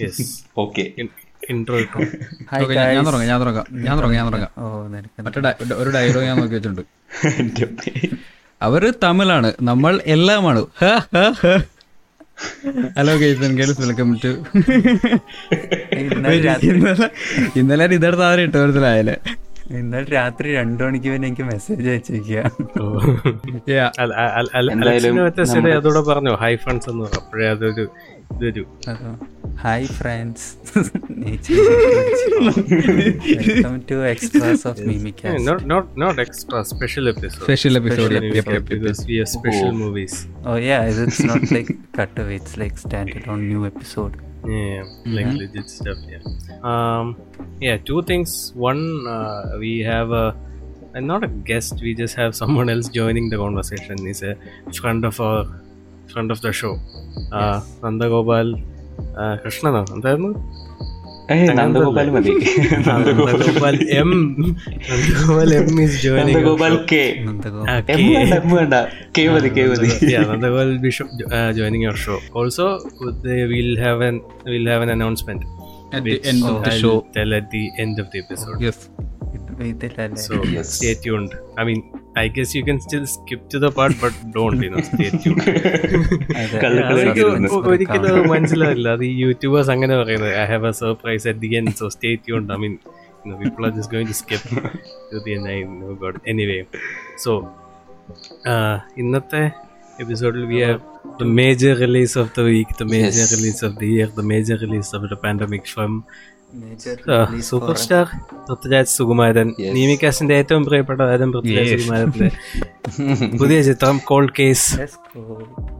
Yes okay intro ഞാൻ- ഞാൻ തുടങ്ങാം ഞാൻ തുടങ്ങാം ഞാൻ തുടങ്ങാം ഞാൻ തുടങ്ങാം. ഓ നിനക്ക് മറ്റേ ഒരു ഡയലോഗ് ഞാൻ നോക്കി വെച്ചിട്ടുണ്ട്. അവർ തമിഴാണ്. നമ്മൾ എല്ലാമാണ്. Hello guys girls welcome to ഇന്നലെ ഇതെടുത്ത് ആരും ഇട്ട് മനസ്സിലായാലേ ഇന്നലെ രാത്രി രണ്ടു മണിക്ക് പിന്നെ എനിക്ക് മെസ്സേജ് അതോടെ പറഞ്ഞു. ഹൈ ഫ്രണ്ട്സ് എന്ന് പറഞ്ഞു. അപ്പോഴേ അതൊരു ഇതൊരു hi friends welcome to extras of മിമിക്ക not not not extra special episode special episode because we have special movies Oh yeah, it's not like cutaway. It's like standard on new episode. Yeah, like legit stuff. Yeah. Um. Yeah. Two things. One, uh, we have a, and not a guest. We just have someone else joining the conversation. He's a friend of our friend of the show. Uh, Nandagopal. Uh, കൃഷ്ണനോ എന്തായിരുന്നു നന്ദഗോപാൽ മതി Nandagopal M Nandagopal M is joining Nandagopal K Nandago. M വേണ്ട M വേണ്ട K മതി K മതി yeah, Nandagopal Bishop uh, joining our show. Also, they will have an will have an announcement. At the which end of the I'll show. tell at the end of the episode. Yes. ഇത് ഇതിലല്ലേ? So stay tuned. I mean, I guess you can still skip to the part, but don't, you know, stay tuned. അതെ. കള്ളുകളി അതെനിക്ക് suspense O- ഒരിക്കലും അത് മനസ്സിലാവില്ല അത് ഈ YouTubers അങ്ങനെ പറയുന്നത് I have a surprise at the end so stay tuned I mean people are just going to skip to the end I know God anyway so ഇന്നത്തെ എപ്പിസോഡിൽ we have the major release of the week the major release of the year the major release of the pandemic from Major super star Prithviraj Sukumaran നീമിക്കാസിന്റെ ഏറ്റവും പ്രിയപ്പെട്ട താരം പൃഥ്വിരാജ് സുകുമാരന്റെ പുതിയ ചിത്രം Cold Case Let's go.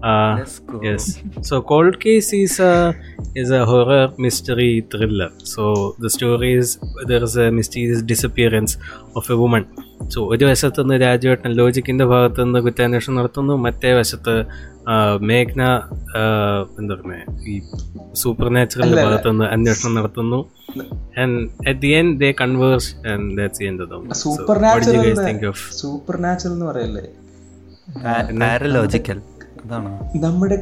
Uh, Let's go. yes. So Cold Case is a is a horror mystery thriller. So the story is there So ഒരു വശത്ത് നിന്ന് രാജുവേട്ടൻ ലോജിക്കിന്റെ ഭാഗത്ത് നിന്ന് കുറ്റാന്വേഷണം നടത്തുന്നു മറ്റേ വശത്ത് മേഘ്ന എന്താ പറയുക ഈ സൂപ്പർ നാച്ചുറലിന്റെ ഭാഗത്ത് നിന്ന് അന്വേഷണം നടത്തുന്നു. സൂപ്പർ നാച്ചുറൽ എന്ന് പറയല്ലേ. അതാണോ നമ്മുടെ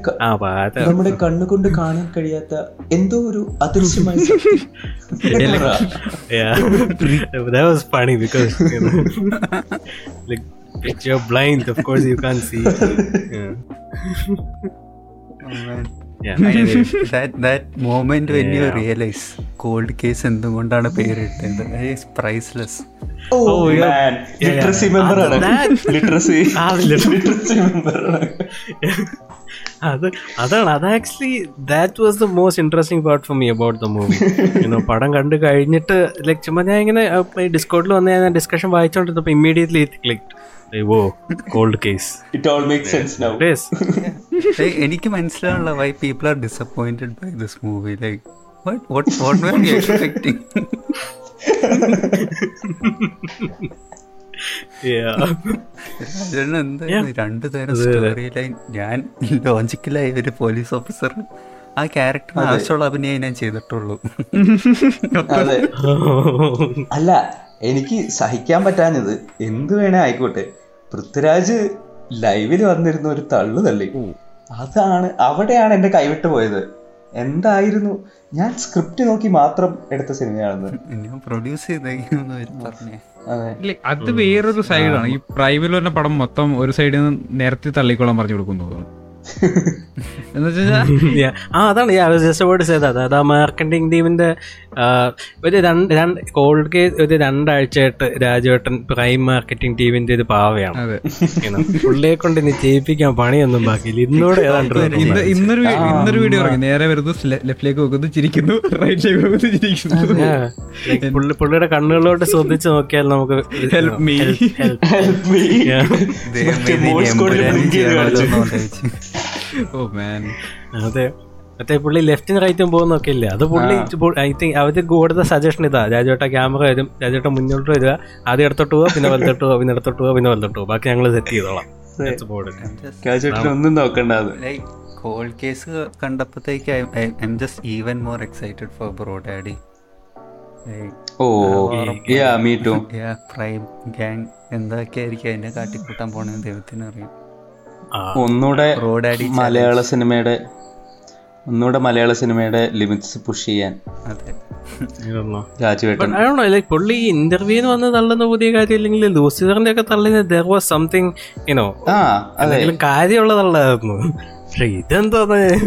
നമ്മുടെ കണ്ണുകൊണ്ട് കാണാൻ കഴിയാത്ത എന്തോ ഒരു അദൃശ്യമായ ശക്തി. Yeah, that was funny because you know, like if you're blind, of course you can't see. Yeah, Oh, man. Yeah. That that moment when you realize Cold Case എന്തുകൊണ്ടാണ് പേരിട്ടത്? Priceless Oh, Oh, man. Yeah, Literacy yeah. member ആണ്. That- literacy. ആ, lit- literacy member ആണ്. അത് അതാണ്. അത് actually that was the most interesting part for me about the movie പടം കണ്ടു കഴിഞ്ഞിട്ട് ലൈക് ചുമ്മാ ഞാൻ ഇങ്ങനെ ഡിസ്കൗണ്ടിൽ വന്ന് ഞാൻ discussion വായിച്ചോണ്ടിരുന്നപ്പോൾ immediately click oh Cold Case it all make sense now എനിക്ക് മനസ്സിലാവുള്ള why people are disappointed by this movie like what what what were you expecting? രാജേട്ടൻ എന്തായിരുന്നു രണ്ടു തരം സ്റ്റോറി ലൈൻ ഞാൻ ലോജിക്കലായി ഒരു പോലീസ് ഓഫീസർ ആ ക്യാരക്ടറിന് ആവശ്യമുള്ള അഭിനയം ഞാൻ ചെയ്തിട്ടുള്ളൂ. അല്ല എനിക്ക് സഹിക്കാൻ പറ്റാഞ്ഞത് എന്ത് വേണേ ആയിക്കോട്ടെ. പൃഥ്വിരാജ് ലൈവിൽ വന്നിരുന്ന ഒരു തള്ളു തള്ളി. അതാണ് അവിടെയാണ് എന്റെ കൈവിട്ട് പോയത്. എന്തായിരുന്നു? ഞാൻ സ്ക്രിപ്റ്റ് നോക്കി മാത്രം എടുത്ത സിനിമയാണെന്ന്. പ്രൊഡ്യൂസ് ചെയ്ത അതെ. വേറൊരു സൈഡാണ് ഈ പ്രൈവിൽ വരുന്ന പടം മൊത്തം ഒരു സൈഡിൽ നിന്ന് നേരത്തെ തള്ളിക്കോളാൻ പറഞ്ഞു കൊടുക്കുന്നു എന്ന് വെച്ചാൽ ആ അതാണ്. അതായത് ആ മാർക്കറ്റിംഗ് ടീമിന്റെ ഒരു രണ്ട് രണ്ട് കോൾഡ് കേസ് ഒരു രണ്ടാഴ്ചയായിട്ട് രാജുവേട്ടൻ പ്രൈം മാർക്കറ്റിംഗ് ടീമിന്റെ ഒരു പാവയാണ്. പുള്ളിയെ കൊണ്ട് ഇനി ചെയ്യിപ്പിക്കാൻ പണിയൊന്നും ബാക്കിയില്ല. ഇന്നോട് ഏതാണ്ട് ഇന്നൊരു ഇന്നൊരു വീഡിയോ ഇറങ്ങി. നേരെ വരുന്നു ലെഫ്റ്റിലേക്ക് നോക്കുന്നു ചിരിക്കുന്നു റൈറ്റിലേക്ക് നോക്കുന്നു ചിരിക്കുന്നു. പുള്ളിയുടെ കണ്ണുകളിലോട്ട് ശ്രദ്ധിച്ച് നോക്കിയാൽ നമുക്ക് help me help me. Oh man അതെ. മറ്റേ പുള്ളി ലെഫ്റ്റും റൈറ്റും പോകുന്നൊക്കെ ഇല്ലേ? അത് പുള്ളി ഐ തിങ്ക് അവർ കൊടുത്ത സജഷൻ ഇതാ. രാജോട്ട ക്യാമറ വരും. രാജോട്ട മുന്നോട്ട് വരിക. ആദ്യം എടുത്തോട്ട് പോവാ പിന്നെ വലത്തോട്ട് പോവാ പിന്നെ ഇടത്തോട്ട് പോവാ പിന്നെ വലത്തോട്ട് പോവാ ബാക്കി ഞങ്ങൾ സെറ്റ് ചെയ്തോളാം. ഒന്നും നോക്കണ്ട call case കണ്ടപ്പോഴത്തേക്ക് I'm just even more excited for Bro Daddy oh yeah me too Prime gang എന്തൊക്കെയായിരിക്കും അതിനെ കാട്ടിക്കൂട്ടാൻ പോണെന്ന് ദൈവത്തിന് അറിയാം. ആ, ഒന്നുകൂടെ മലയാള സിനിമയുടെ ഒന്നുകൂടെ മലയാള സിനിമയുടെ ലിമിറ്റ്സ് പുഷ് ചെയ്യാൻ. അതെ. I don't know. രാജുവേട്ടൻ don't പുള്ളി ഇന്റർവ്യൂന്ന് വന്ന് തള്ളുന്ന പുതിയ കാര്യം അല്ലെങ്കിൽ ലൂസിഫറിന്റെ ഒക്കെ തള്ളിന് there was something you know കാര്യമുള്ള തള്ളായിരുന്നു. പക്ഷെ ഇതെന്താണ്?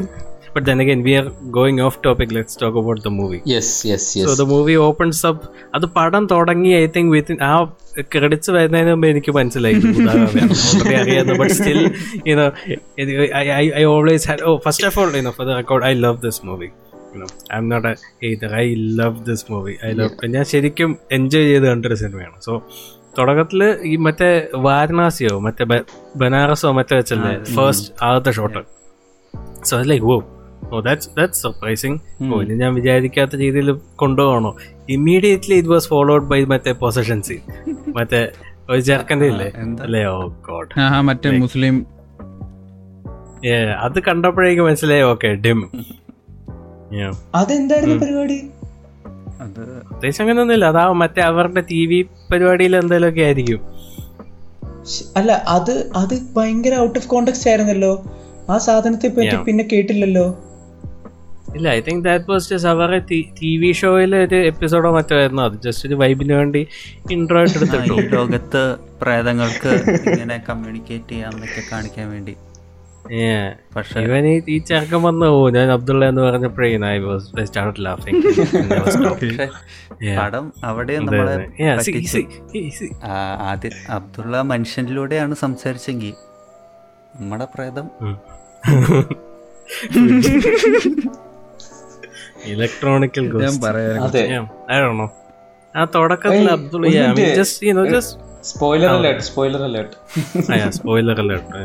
But then again we are going off topic. Let's talk about the movie. Yes, yes, yes. so the movie opens up. അത് പടം തുടങ്ങി ഐ തിങ്ക് വിത്തിൻ ആ ക്രെഡിറ്റ്സ് വരുന്നതിന് മുമ്പ് എനിക്ക് മനസ്സിലായി. ഓൾറെഡി അറിയായിരുന്നു but still you know I always had oh first of all you know for the record I love this movie I'm not either I love this movie I love ഞാൻ ശരിക്കും enjoy ചെയ്ത് കണ്ടൊരു സിനിമയാണ്. So തുടക്കത്തിൽ ഈ മറ്റേ വാരണാസിയോ മറ്റേ ബനാറസോ മറ്റേ വെച്ചല്ലേ ഫസ്റ്റ് ആദ്യത്തെ shot so like oh oh that's that's surprising oh ഇനി ഞാൻ വിചാരിക്കാത്ത രീതിയിൽ കൊണ്ടുപോകണോ? Immediately it was followed by മറ്റേ പൊസഷൻ സീൻ മറ്റേ ഒരു ചെറുക്കന്റെ ഇല്ലേ? എന്താ? അല്ലേ? ഓ ഗോഡ് ആ ആ, മറ്റേ മുസ്ലിം. അത് കണ്ടപ്പോഴേക്കും മനസ്സിലായി. ഓക്കെ ഡിം അതെന്തായിരുന്നു പരിപാടി? അത് പ്രത്യേകിച്ച് അങ്ങനെയൊന്നുമില്ല. അതാ മറ്റേ അവരുടെ ടി വി പരിപാടിയിൽ എന്തെങ്കിലുമൊക്കെ ആയിരിക്കും. അല്ല അത് അത് ഭയങ്കര ഔട്ട് ഓഫ് കോണ്ടെക്സ്റ്റ് ആയിരുന്നല്ലോ. ആ സാധനത്തെ പറ്റി പിന്നെ കേട്ടില്ലല്ലോ. ഇല്ല I think that was just അവരുടെ ടി വി ഷോയിലെ ഒരു എപ്പിസോഡോ മറ്റോ ആയിരുന്നു. അത് ജസ്റ്റ് ഒരു വൈബിന് വേണ്ടി ഇൻട്രോ എടുത്തിട്ടു. ലോകത്ത് പ്രേതങ്ങൾക്ക് ഇങ്ങനെ കമ്മ്യൂണിക്കേറ്റ് ചെയ്യാന്നൊക്കെ കാണിക്കാൻ വേണ്ടി. പക്ഷെ ഇവൻ ഈ ചെറുക്കൻ വന്നു പോകും ഞാൻ അബ്ദുള്ള എന്ന് പറഞ്ഞപ്പോഴേ ഐ വാസ് സ്റ്റാർട്ട് പക്ഷെ പടം അവിടെ നമ്മളെ ആദ്യം അബ്ദുള്ള മനുഷ്യനിലൂടെയാണ് സംസാരിച്ചെങ്കിൽ നമ്മുടെ പ്രേതം. ഇലക്ട്രോണിക്കൽ ഞാൻ പറയാം അതെ ആണോ ആ തുടക്കത്തിൽ ഏയ്, അബ്ദുൾ ഒരു minute. Just you know just spoiler alert spoiler alert spoiler alert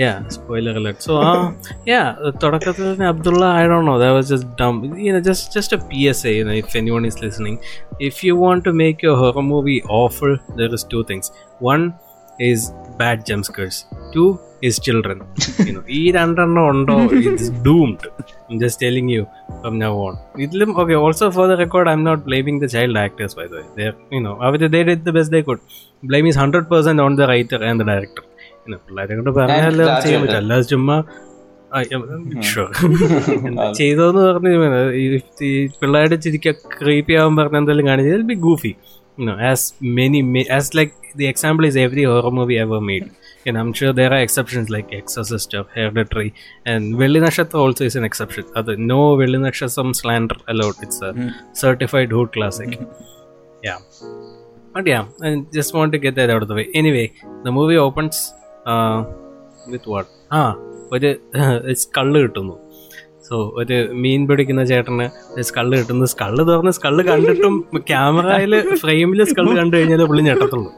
yeah spoiler alert so ആ യാ തുടക്കത്തിൽ തന്നെ Abdullah I don't know that was just dumb you know just just a P S A you know if anyone is listening if you want to make your horror movie offer there is two things one is bad jumpscares To his children ഈ രണ്ടെണ്ണം ഉണ്ടോ? It's doomed just telling you from now on ഇതിലും okay also for the record I'm not blaming the child actors by the you know our they did the best they could blame is hundred percent on the writer and the director പിള്ളേരെ കൊണ്ട് പറഞ്ഞാലും ചെയ്യാൻ പറ്റില്ല പറ്റും. അല്ലാതെ ചുമ്മാ ചെയ്തോന്ന് പറഞ്ഞു പിള്ളേരുടെ ചിരിക്ക ക്രീപ്പി ആവാൻ പറഞ്ഞ എന്തെങ്കിലും കാണിച്ചാൽ be goofy As many as like the example is every horror movie ever made And I'm sure there are exceptions like Exorcist or Hereditary and Velli Nakshatra also is an exception. Other, no Velli Nakshatra slander allowed. It's a certified hood classic. yeah. But yeah, I just want to get that out of the way. Anyway, the movie opens uh, with what? ആ ഒരു skull കിട്ടുന്നു so ഒരു മീൻ പിടിക്കുന്ന ചേട്ടന് skull കിട്ടുന്നു. Skull തുറന്ന് skull കണ്ടിട്ടും ക്യാമറയിൽ ഫ്രെയിമിൽ സ്കള്ള് കണ്ടു കഴിഞ്ഞാൽ പുള്ളി ഞെട്ടത്തുള്ളൂ.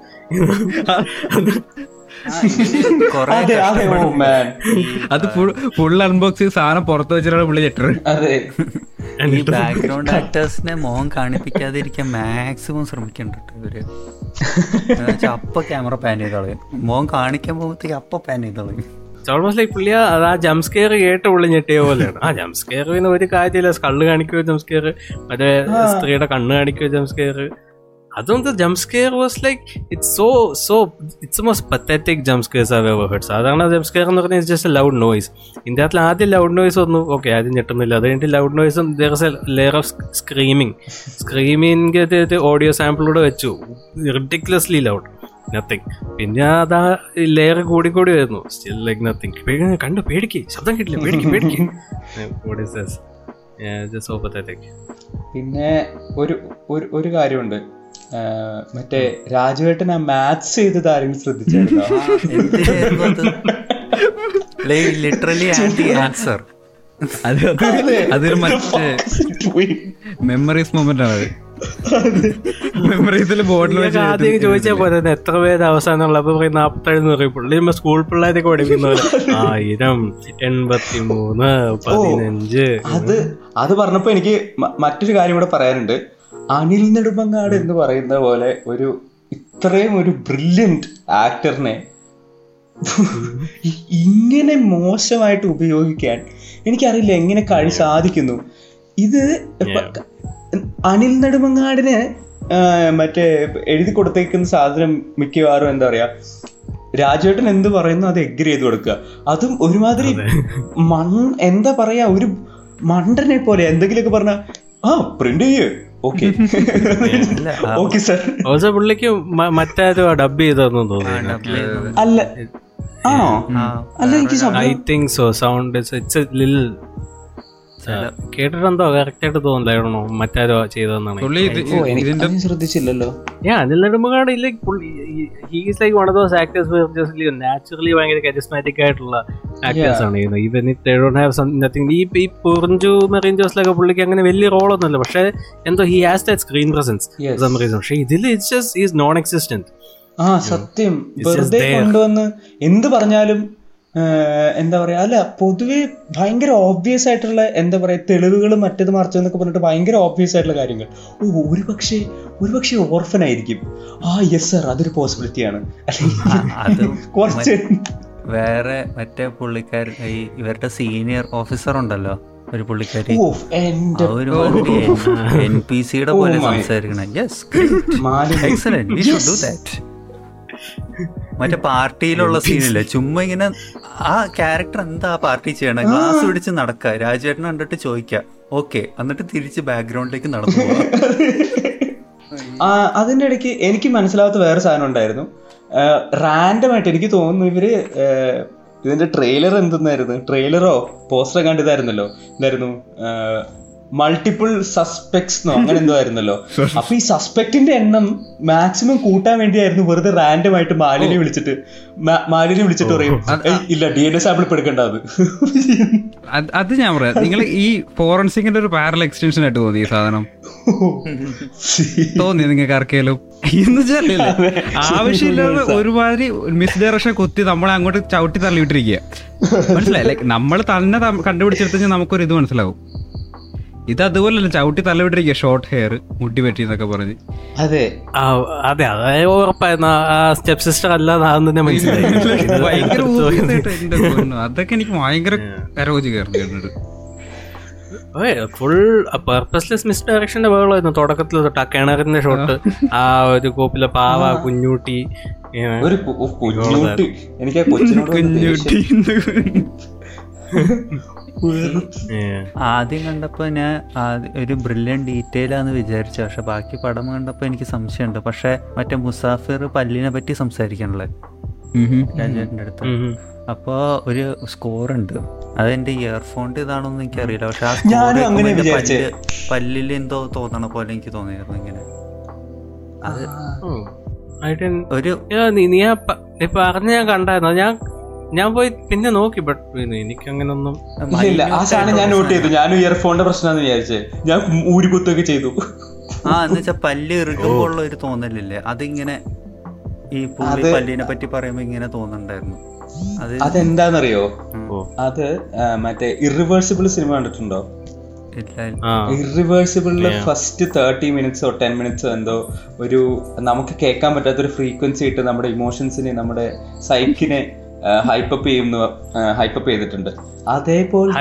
അതെ അതെ മാൻ അത് ഫുൾ അൺബോക്സ് ചെയ്ത് സാധനം പുറത്ത് വെച്ചിട്ടാണ് പുള്ളി അതെ. ഈ ബാക്ക്ഗ്രൗണ്ട് ആക്ടേഴ്സിനെ മോഹം കാണിപ്പിക്കാതിരിക്കാൻ മാക്സിമം ശ്രമിക്കുന്നുണ്ട് ഇവർ. അപ്പൊ ക്യാമറ പാൻ ചെയ്ത് കളയും. മോഹം കാണിക്കാൻ പോകുമ്പോഴത്തേക്ക് അപ്പൊ പാൻ ചെയ്ത് കളയും ഓൾമോസ്റ്റ് ലൈക്ക് പുള്ളി അത് ആ ജംസ്കെയർ കേട്ട് പുള്ളി ഞെട്ടിയ പോലെയാണ്. ആ ജംസ്കെയർ പിന്നെ ഒരു കാര്യമില്ല. കള്ള് കാണിക്കുകയോ ജംസ്കെയർ മറ്റേ സ്ത്രീയുടെ കണ്ണ് കാണിക്കുകയോ ജംസ്കെയർ അതും jump scare was like it's so so it's most pathetic jump scares I've ever had സാധാരണ ജംസ്കെയർ എന്ന് പറഞ്ഞാൽ ജസ്റ്റ് ലൗഡ് നോയ്സ് ഇന്ത്യത്തിൽ ആദ്യം ലൗഡ് നോയ്സ് വന്നു. ഓക്കെ ആദ്യം ഞെട്ടുന്നില്ല. അത് കഴിഞ്ഞിട്ട് loud നോയ്സും there a layer of screaming screaming audio സാമ്പിളൂടെ വെച്ചു. റിഡിക്കുലസ്ലി ലൗഡ് നത്തിങ് പിന്നെ അതാ ലെയർ കൂടി കൂടി വരുന്നു. സ്റ്റിൽ ലൈക്ക് നത്തിങ് കണ്ടു പേടിക്ക്. ശബ്ദം കിട്ടില്ല. പേടിക്ക് പേടിക്ക്. What is this? Just so pathetic. പിന്നെ ഒരു ഒരു ഒരു കാര്യമുണ്ട്. ആ, മറ്റേ രാജുവേട്ടൻ ആ മാത്സ് ചെയ്തത് ആരെങ്കിലും ശ്രദ്ധിച്ചു ആൻസർ അത് അതൊരു മറ്റേ മെമ്മറീസ് മൊമെന്റ് ആണ് ആദ്യം ചോദിച്ചാൽ പോലെ തന്നെ എത്ര പേര് അവസാനമുള്ള അപ്പൊ പറയും നാപ്പത്തേഴ് എന്ന് പറയും പുള്ളി നമ്മ സ്കൂൾ പിള്ളേരൊക്കെ പഠിക്കുന്ന പോലെ ആയിരം എൺപത്തി മൂന്ന് പതിനഞ്ച് അത് അത് പറഞ്ഞപ്പോ എനിക്ക് മറ്റൊരു കാര്യം കൂടെ പറയാനുണ്ട്. അനിൽ നെടുമങ്ങാട് എന്ന് പറയുന്ന പോലെ ഒരു ഇത്രയും ഒരു ബ്രില്യന്റ് ആക്ടറിനെ ഇങ്ങനെ മോശമായിട്ട് ഉപയോഗിക്കാൻ എനിക്കറിയില്ല എങ്ങനെ കഴി സാധിക്കുന്നു. ഇത് അനിൽ നെടുമങ്ങാടിന് മറ്റേ എഴുതി കൊടുത്തേക്കുന്ന സാധനം മിക്കവാറും എന്താ പറയാ രാജേട്ടൻ എന്ത് പറയുന്നു അത് എഗ്രി ചെയ്ത് കൊടുക്കുക. അതും ഒരുമാതിരി മൺ എന്താ പറയാ ഒരു മണ്ടനെ പോലെ. എന്തെങ്കിലുമൊക്കെ പറഞ്ഞ ആ പ്രിന്റ് ചെയ്യേ. ഓക്കെ അല്ല, സർ പുള്ളിക്ക് മറ്റാരോ ഡബ് ചെയ്തെന്ന് തോന്നുന്നു. അല്ല. ആണോ അല്ല എനിക്ക് ഐ ശബ്ദം തിങ്ക് സോ സൗണ്ട് ഇറ്റ്സ് ലിൽ കേട്ടിട്ടെന്തോ കറക്റ്റ് ആയിട്ട് തോന്നില്ലായിരുന്നു മറ്റാരോ ചെയ്തതെന്നാണ്. ഇതിന്റെ അത് ഞാൻ ശ്രദ്ധിച്ചില്ലല്ലോ Yeah, ഇല്ല he's is like of those one of those actors who are just naturally ഭയങ്കര charismatic ആയിട്ടുള്ള ആക്ടേഴ്സ് ആണ്. ചെയ്യുന്നത് even if they don't have nothing ഈ ഈ പൊറിഞ്ചു മെറിൻ ജോസിലൊക്കെ പുള്ളിക്ക് അങ്ങനെ വലിയ റോളൊന്നുമില്ല. പക്ഷേ എന്തോ he has that screen presence. Some reason പക്ഷേ ഇതിൽ it's just is non existent ആ സത്യം. വെറുതെ കൊണ്ടുവന്ന് എന്ത് പറഞ്ഞാലും എന്താ പറയാ അല്ല പൊതുവെ ഭയങ്കര ഓബ്വിയസ് ആയിട്ടുള്ള എന്താ പറയാ തെളിവുകളും മറ്റത് മറിച്ചതെന്നൊക്കെ പറഞ്ഞിട്ട് ഭയങ്കര ഓബ്വിയസ് ആയിട്ടുള്ള കാര്യങ്ങൾ. ഓ ഒരു പക്ഷേ ഒരു പക്ഷേ ഓർഫൻ ആയിരിക്കും ആ യെസ് സർ അതൊരു പോസിബിലിറ്റിയാണ് അത് കുറച്ച് വേറെ മറ്റേ പുള്ളിക്കാരൻ ഈ ഇവരുടെ സീനിയർ ഓഫീസർ ഉണ്ടല്ലോ ഒരു പുള്ളിക്കാരി. എൻ പി സിയുടെ പോലെ സംസാരിക്കണം. Yes. Excellent we should do that മറ്റേ പാർട്ടിയിലുള്ള സീനില്ലേ ചുമ്മാ ഇങ്ങനെ ആ ക്യാരക്ടർ എന്താ ആ പാർട്ടി ചെയ്യണേ? ഗ്ലാസ് പിടിച്ച് നടക്കുക രാജേട്ടനെ കണ്ടിട്ട് ചോദിക്കുക ഓക്കെ എന്നിട്ട് തിരിച്ച് ബാക്ക്ഗ്രൗണ്ടിലേക്ക് നടന്നു പോവാ. അതിന്റെ ഇടയ്ക്ക് എനിക്ക് മനസ്സിലാവാത്ത വേറെ സാധനം ഉണ്ടായിരുന്നു. റാൻഡമായിട്ട് എനിക്ക് തോന്നുന്നു ഇവർ ഇതിന്റെ ട്രെയിലർ എന്തെന്നായിരുന്നു? ട്രെയിലറോ പോസ്റ്റർ കണ്ടിതായിരുന്നല്ലോ. എന്തായിരുന്നു? മൾട്ടിപ്പിൾ സസ്പെക്ട്സ് എന്നോ അങ്ങനെ എന്തോ ആയിരുന്നല്ലോ. അപ്പൊ ഈ സസ്പെക്ടിന്റെ എണ്ണം മാക്സിമം കൂട്ടാൻ വേണ്ടിയായിരുന്നു വെറുതെ റാൻഡം ആയിട്ട് മാലിനെ വിളിച്ചിട്ട് മാലിനെ വിളിച്ചിട്ട് പറയും. ഇല്ല ഡി എൻ എ സാമ്പിൾ എടുക്കേണ്ട അത്. അത് ഞാൻ പറയാം. നിങ്ങൾ ഈ ഫോറൻസിക്കിന്റെ ഒരു പാരൽ എക്സ്റ്റൻഷൻ ആയിട്ട് തോന്നി ഈ സാധനം? തോന്നി നിങ്ങൾക്ക് ആർക്കേലും? എന്ന് വെച്ചാലേ ആവശ്യമില്ലാതെ ഒരുമാതിരി മിസ് ഡയറക്ഷൻ കുത്തി നമ്മളെ അങ്ങോട്ട് ചവിട്ടി തള്ളിവിട്ടിരിക്കുക. മനസ്സിലായി? ലൈക്ക് നമ്മൾ തന്നെ കണ്ടുപിടിച്ചെടുത്ത് നമുക്കൊരു ഇത് മനസ്സിലാവും. ഇത് അതുപോലല്ല ചവിട്ടി തലവിട്ടിരിക്കുക ഷോർട്ട് ഹെയർ മുട്ടി പറ്റി എന്നൊക്കെ പറഞ്ഞ്. അതെ. അതെ അതായത് ഉറപ്പായിരുന്നു. ആ- സ്റ്റെപ് സ്റ്റെപ്പ് സിസ്റ്റർ അല്ല അതെന്ന് തന്നെ മനസ്സിലായി. അതൊക്കെ എനിക്ക് ഭയങ്കര കരോജ് കയറുന്നുണ്ട്. ഫുൾ പർപ്പസ്ലെസ് മിസ് ഡയറക്ഷന്റെ വേളായിരുന്നു തുടക്കത്തിൽ തൊട്ട് ആ കിണറിന്റെ ഷോട്ട് ആ. ഒരു കോപ്പിലെ പാവ കുഞ്ഞൂട്ടി ഒരു കുഞ്ഞൂട്ടി. എനിക്ക് കുഞ്ഞൂട്ടി. ആദ്യം കണ്ടപ്പോൾ ഞാൻ ഒരു ബ്രില്യൻ ഡീറ്റെയിൽ ആണെന്ന് വിചാരിച്ചു. പക്ഷെ ബാക്കി പടം കണ്ടപ്പോൾ എനിക്ക് സംശയമുണ്ട്. പക്ഷെ മറ്റേ മുസാഫിർ പല്ലിനെ പറ്റി സംസാരിക്കണല്ലേ? രാജേട്ടന്റെ അടുത്ത്. അപ്പോൾ ഒരു സ്കോർ ഉണ്ട് അതെന്റെ ഇയർഫോണിന്റെ ഇതാണോന്ന് എനിക്കറിയില്ല. പക്ഷെ ആ സ്കോർ അങ്ങനെ വിചാരിച്ചേ. പല്ലിൽ എന്തോ തോന്നണ പോലെ എനിക്ക് തോന്നിയിരുന്നു ഇങ്ങനെ. അത്. ഒരു നീ പറഞ്ഞ ഞാൻ കണ്ടായിരുന്നു? ഞാൻ ഞാൻ പോയി പിന്നെ നോക്കി ബട്ട് എനിക്ക് അങ്ങനൊന്നും ഇല്ല ഇല്ല. ആ സാധനം ഞാൻ നോട്ട് ചെയ്തു. ഞാൻ ഇയർഫോണിന്റെ പ്രശ്നമാണെന്ന് വിചാരിച്ചേ. ഞാൻ ഊരിക്കുത്തൊക്കെ ചെയ്തു. ആ എന്ന് വെച്ചാൽ പല്ല് ഇറുകുമ്പോൾ ഉള്ള ഒരു തോന്നലില്ലേ? അതിങ്ങനെ ഈ പുള്ളി പല്ലിനെ പറ്റി പറയുമ്പോ ഇങ്ങനെ തോന്നുന്നുണ്ടായിരുന്നു. അത് അതെന്താന്നറിയോ? അത് മറ്റേ ഇറിവേഴ്സിബിൾ സിനിമ കണ്ടിട്ടുണ്ടോ? ഇറിവേഴ്സിബിളിൽ ഫസ്റ്റ് തേർട്ടി മിനിറ്റ്സോ ടെൻ മിനിറ്റ്സോ എന്തോ ഒരു നമുക്ക് കേൾക്കാൻ പറ്റാത്ത ഒരു ഫ്രീക്വൻസി ഇട്ട് നമ്മുടെ ഇമോഷൻസിനെ നമ്മുടെ സൈക്കിനെ ഹൈപ്പപ്പ് ചെയ്യുന്ന ഹൈപ്പപ്പ് ചെയ്തിട്ടുണ്ട്. അതേപോലെ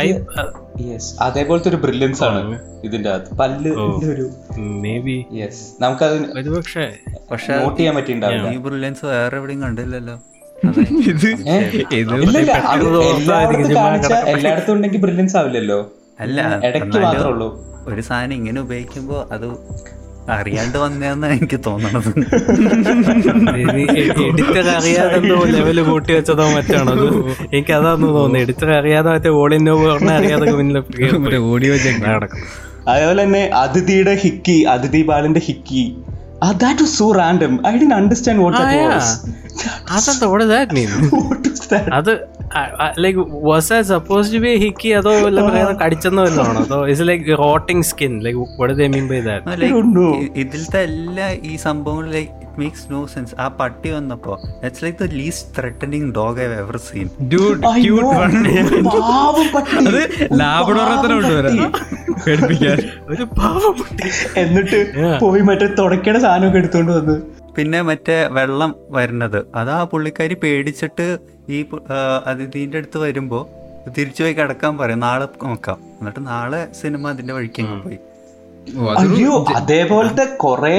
യെസ് അതേപോലത്തെ ഒരു ബ്രില്യൻസ് ആണ് ഇതിന്റെ അകത്ത്. പല്ല് ഒരു മേ ബി യെസ് നമുക്കത് പക്ഷേ പക്ഷെ നോട്ട് ചെയ്യാൻ പറ്റിണ്ടാവില്ല ഈ ബ്രില്യൻസ് വേറെ എവിടെയും കണ്ടില്ലല്ലോ. എല്ലായിടത്തും ഉണ്ടെങ്കിൽ ബ്രില്യൻസ് ആവില്ലല്ലോ. അല്ല. ഇടയ്ക്ക് മാത്രമേ ഉള്ളൂ. ഒരു സാധനം ഇങ്ങനെ ഉപയോഗിക്കുമ്പോ അത് അറിയാണ്ട് വന്നതെന്ന് എനിക്ക് തോന്നണത്. എഡിറ്റർ അറിയാതെ എന്തോ ലെവൽ കൂട്ടി വെച്ചതോ മറ്റാണോ എനിക്ക് അതാന്ന് തോന്നുന്നു. എഡിറ്റർ അറിയാതെ മറ്റേ ഓളിനോ പറഞ്ഞ അറിയാതെ മറ്റേ ഓഡിയോ നടക്കും. അതേപോലെ തന്നെ അതിഥിയുടെ ഹിക്കി അതിഥി ബാലന്റെ hickey that was so random I didn't understand what Ah, that yeah. Was അതെന്താ what does that mean? അത് like was I suppose to be hickey അതോ വല്ല പറയുന്ന കടിച്ചെന്നോ വല്ലതും ആണോ? അതോ is like rotting skin like what do they mean by that? Like, don't know. ഇ- ഇതിലത്തെ എല്ലാ ഈ സംഭവങ്ങൾ like it makes no sense ആ പട്ടി വന്നപ്പോ it's like the least threatening dog I ever seen dude cute അത് ലാബഡോറത്തിന് കൊണ്ടുവരാം. പേടിപ്പിക്കാൻ. ഒരു പട്ടി. എന്നിട്ട് പോയി മറ്റേ തുടക്കയുടെ സാധനമൊക്കെ എടുത്തോണ്ട് വന്ന്. പിന്നെ മറ്റേ വെള്ളം വരുന്നത്. അത് ആ പുള്ളിക്കാരി പേടിച്ചിട്ട് ഈ അതിഥീന്റെ അടുത്ത് വരുമ്പോ തിരിച്ചു പോയി കിടക്കാൻ പറയും. നാളെ നോക്കാം. എന്നിട്ട് നാളെ സിനിമ അതിന്റെ വഴിക്ക് പോയി. അയ്യോ അതേപോലത്തെ കുറെ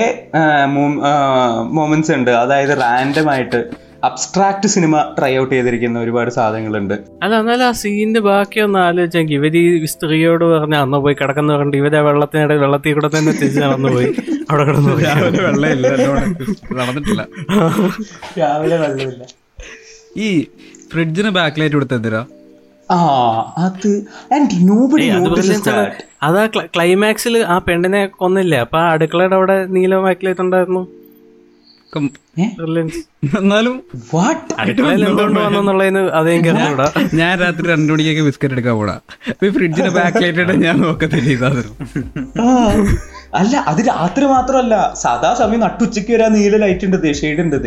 മൊമെന്റ്സ് ഉണ്ട്. അതായത് റാൻഡം ആയിട്ട് അബ്സ്ട്രാക്ട് സിനിമ ട്രൈ ഔട്ട് ചെയ്തിരിക്കുന്ന ഒരുപാട് സാധനങ്ങളുണ്ട്. അല്ല എന്നാലും ആ സീനിന്റെ ബാക്കി ഒന്ന് ആലോചിച്ചെങ്കിൽ ഇവർ ഈ സ്ത്രീയോട് പറഞ്ഞ അന്ന് പോയി കിടക്കുന്ന പറഞ്ഞിട്ട് ഇവരെ വെള്ളത്തിനിടെ വെള്ളത്തിൽ കൂടെ തന്നെ തിരിച്ച് നടന്നു പോയി. അവിടെ കിടന്നു നടന്നിട്ടില്ല. രാവിലെ വെള്ളമില്ല. ഈ ഫ്രിഡ്ജിന് ബാക്ക് ലൈറ്റ് കൊടുത്ത എന്തിനാ? ആ അത് ആൻഡ് നോബഡി അത് അതാ ക്ലൈമാക്സിൽ ആ പെണ്ണിനെ കൊന്നില്ലേ? അപ്പൊ ആ അടുക്കളയുടെ അവിടെ നീല ബാക്കിലായിട്ട് ഉണ്ടായിരുന്നു കം- Brilliance. എന്നാലും ഞാൻ രാത്രി രണ്ടു മണിക്കൊക്കെ ബിസ്ക്കറ്റ് എടുക്കാൻ പോടാ ഫ്രിഡ്ജിന്റെ ബാക്ക് ലൈറ്റ് ഞാൻ നോക്കത്തില്ല അല്ല അത് രാത്രി മാത്രമല്ല. സാധാ സമയം നട്ടുച്ചയ്ക്ക് വരാ നീല ലൈറ്റ് ഉണ്ട് ഷെയ്ഡ് ഉണ്ട്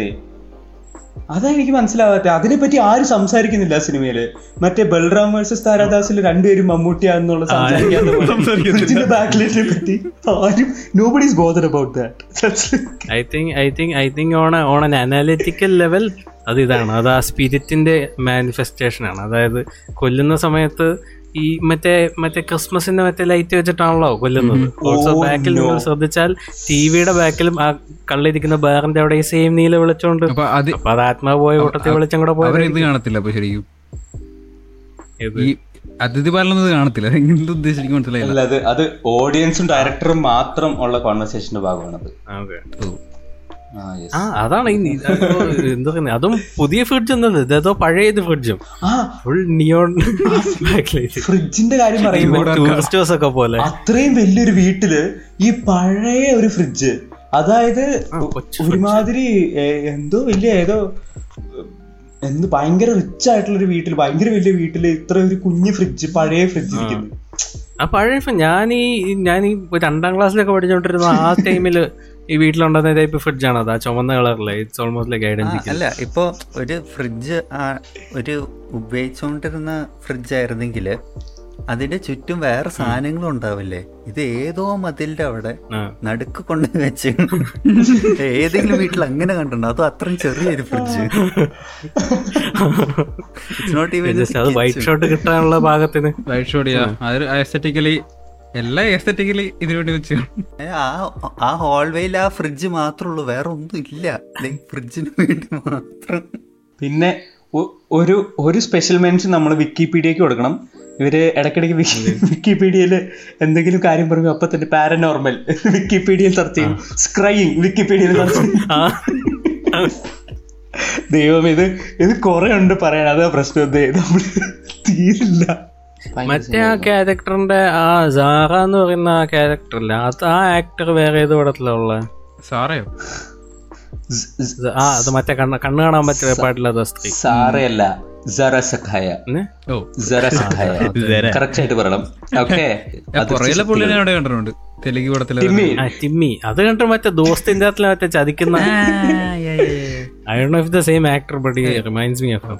അതാ എനിക്ക് മനസ്സിലാവാത്ത. അതിനെപ്പറ്റി ആരും സംസാരിക്കുന്നില്ല സിനിമയിൽ. മറ്റേ ബൽറാം വേഴ്സസ് താരാദാസിൽ രണ്ടുപേരും സംസാരിക്കാത്ത ലൈറ്റിനെ പറ്റി ആരും nobody is bother about that I think I think I think on on an analytical level അത് ഇതാണ്. അത് ആ സ്പിരിറ്റിന്റെ മാനിഫെസ്റ്റേഷൻ ആണ്. അതായത് കൊല്ലുന്ന സമയത്ത് ഈ മറ്റേ മറ്റേ ക്രിസ്മസിന്റെ മറ്റേ ലൈറ്റ് വെച്ചിട്ടാണല്ലോ കൊല്ലുന്നത്. ഓൾസോ ബാക്കിൽ നിങ്ങൾ ശ്രദ്ധിച്ചാൽ ടിവിയുടെ ബാക്കിലും ആ കള്ളിരിക്കുന്ന ബാറിന്റെ അവിടെ ഈ സെയിം നീല വിളിച്ചോണ്ട് അപ്പൊ അത് ആത്മാവ് പോയ കൂട്ടത്തിൽ വിളിച്ചും കൂടെ പോയത് കാണത്തില്ല അപ്പൊ ശരിക്കും. ഈ അതിഥി പറയുന്നത് കാണത്തില്ല. എന്ത് ഉദ്ദേശിക്കും മനസ്സിലായില്ല. അത് അത് ഓഡിയൻസും ഡയറക്ടറും മാത്രം ഉള്ള കോൺവെർസേഷന്റെ ഭാഗമാണത്. ആ, അതാണ് ഈ എന്താ പറയുന്നത് അതും പുതിയ ഫ്രിഡ്ജ് ഒന്നും ഇതേതോ പഴയത് ഫ്രിഡ്ജും. ആ. ഫുൾ നിയോൺ ഫ്രിഡ്ജിന്റെ കാര്യം പറയുമ്പോൾ ഒക്കെ പോലെ. അത്രയും വലിയൊരു വീട്ടിൽ ഈ പഴയ ഒരു ഫ്രിഡ്ജ്. അതായത് ഒരുമാതിരി എന്തോ വലിയ ഏതോ എന്ത് ഭയങ്കര റിച്ച് ആയിട്ടുള്ള ഒരു വീട്ടിൽ ഭയങ്കര വലിയ വീട്ടിൽ ഇത്ര ഒരു കുഞ്ഞു ഫ്രിഡ്ജ് പഴയ ഫ്രിഡ്ജ് ഇരിക്കുന്നു. ആ പഴയ ഞാൻ ഈ ഞാൻ ഈ രണ്ടാം ക്ലാസ്സിലൊക്കെ പഠിച്ചുകൊണ്ടിരുന്ന ആ ടൈമിൽ ഈ വീട്ടിലുണ്ടെന്ന ടൈപ്പ് ഫ്രിഡ്ജാണ് അത് ആ ചുമന്ന കളറിലെ it's almost like ah, identical അല്ല ഇപ്പോ ഒരു ഫ്രിഡ്ജ് ഒരു ഉപയോഗിച്ചുകൊണ്ടിരുന്ന ഫ്രിഡ്ജ് ആയിരുന്നെങ്കിൽ അതിന്റെ ചുറ്റും വേറെ സാധനങ്ങളും ഉണ്ടാവില്ലേ? ഇത് ഏതോ മതിലിന്റെ അവിടെ നടുക്ക് കൊണ്ട് വെച്ച് ഏതെങ്കിലും വീട്ടിൽ അങ്ങനെ കണ്ടിട്ടുണ്ടോ? അതോ അത്രയും ചെറിയൊരു fridge it's not even white shot കിട്ടാനുള്ള ഭാഗത്തിന്. വൈറ്റ് ഷോഡിയാ അത് എസ്തറ്റിക്കലി എല്ലാം എസ്തറ്റിക്കലി ഇതിനുവേണ്ടി വെച്ചു. വെച്ച് ആ ആ ഹോൾവേയിൽ ആ ഫ്രിഡ്ജ് മാത്രമുള്ളൂ വേറെ ഒന്നും ഇല്ല ഫ്രിഡ്ജിന് വേണ്ടി മാത്രം. പിന്നെ ഒരു ഒരു സ്പെഷ്യൽ മെൻഷൻ നമ്മൾ വിക്കിപീഡിയക്ക് കൊടുക്കണം. ഇവർ ഇടയ്ക്കിടയ്ക്ക് വിക്കിപീഡിയയിൽ എന്തെങ്കിലും കാര്യം പറയും അപ്പൊ തന്നെ പാരനോർമൽ വിക്കിപീഡിയയിൽ സെർച്ച് ചെയ്യും. സ്ക്രൈയിങ് വിക്കിപീഡിയയിൽ സെർച്ച് ചെയ്യും. ദൈവം ഇത് ഇത് കുറെ ഉണ്ട് പറയാൻ. അതാ പ്രശ്നം. തീരില്ല. മറ്റേ ആ ക്യാരക്ടറിന്റെ ആ സാറ എന്ന് പറയുന്ന ആ ക്യാരക്ടർ അല്ല അത് ആ ആക്ടർ വേറെ ഏത് പടത്തിലുള്ള സാറയോ? ആ അത് മറ്റേ കണ്ണ് കണ്ണ് കാണാൻ പറ്റിയ പാടില്ലാത്ത സ്ത്രീ. സാറയല്ല കണ്ടിട്ടുണ്ട്. തെലുങ്ക് പടത്തിലെ ടിമ്മി ടിമ്മി അത് കണ്ടിട്ട് മറ്റേ ചതിക്കുന്ന I dunno if the same actor but reminds me of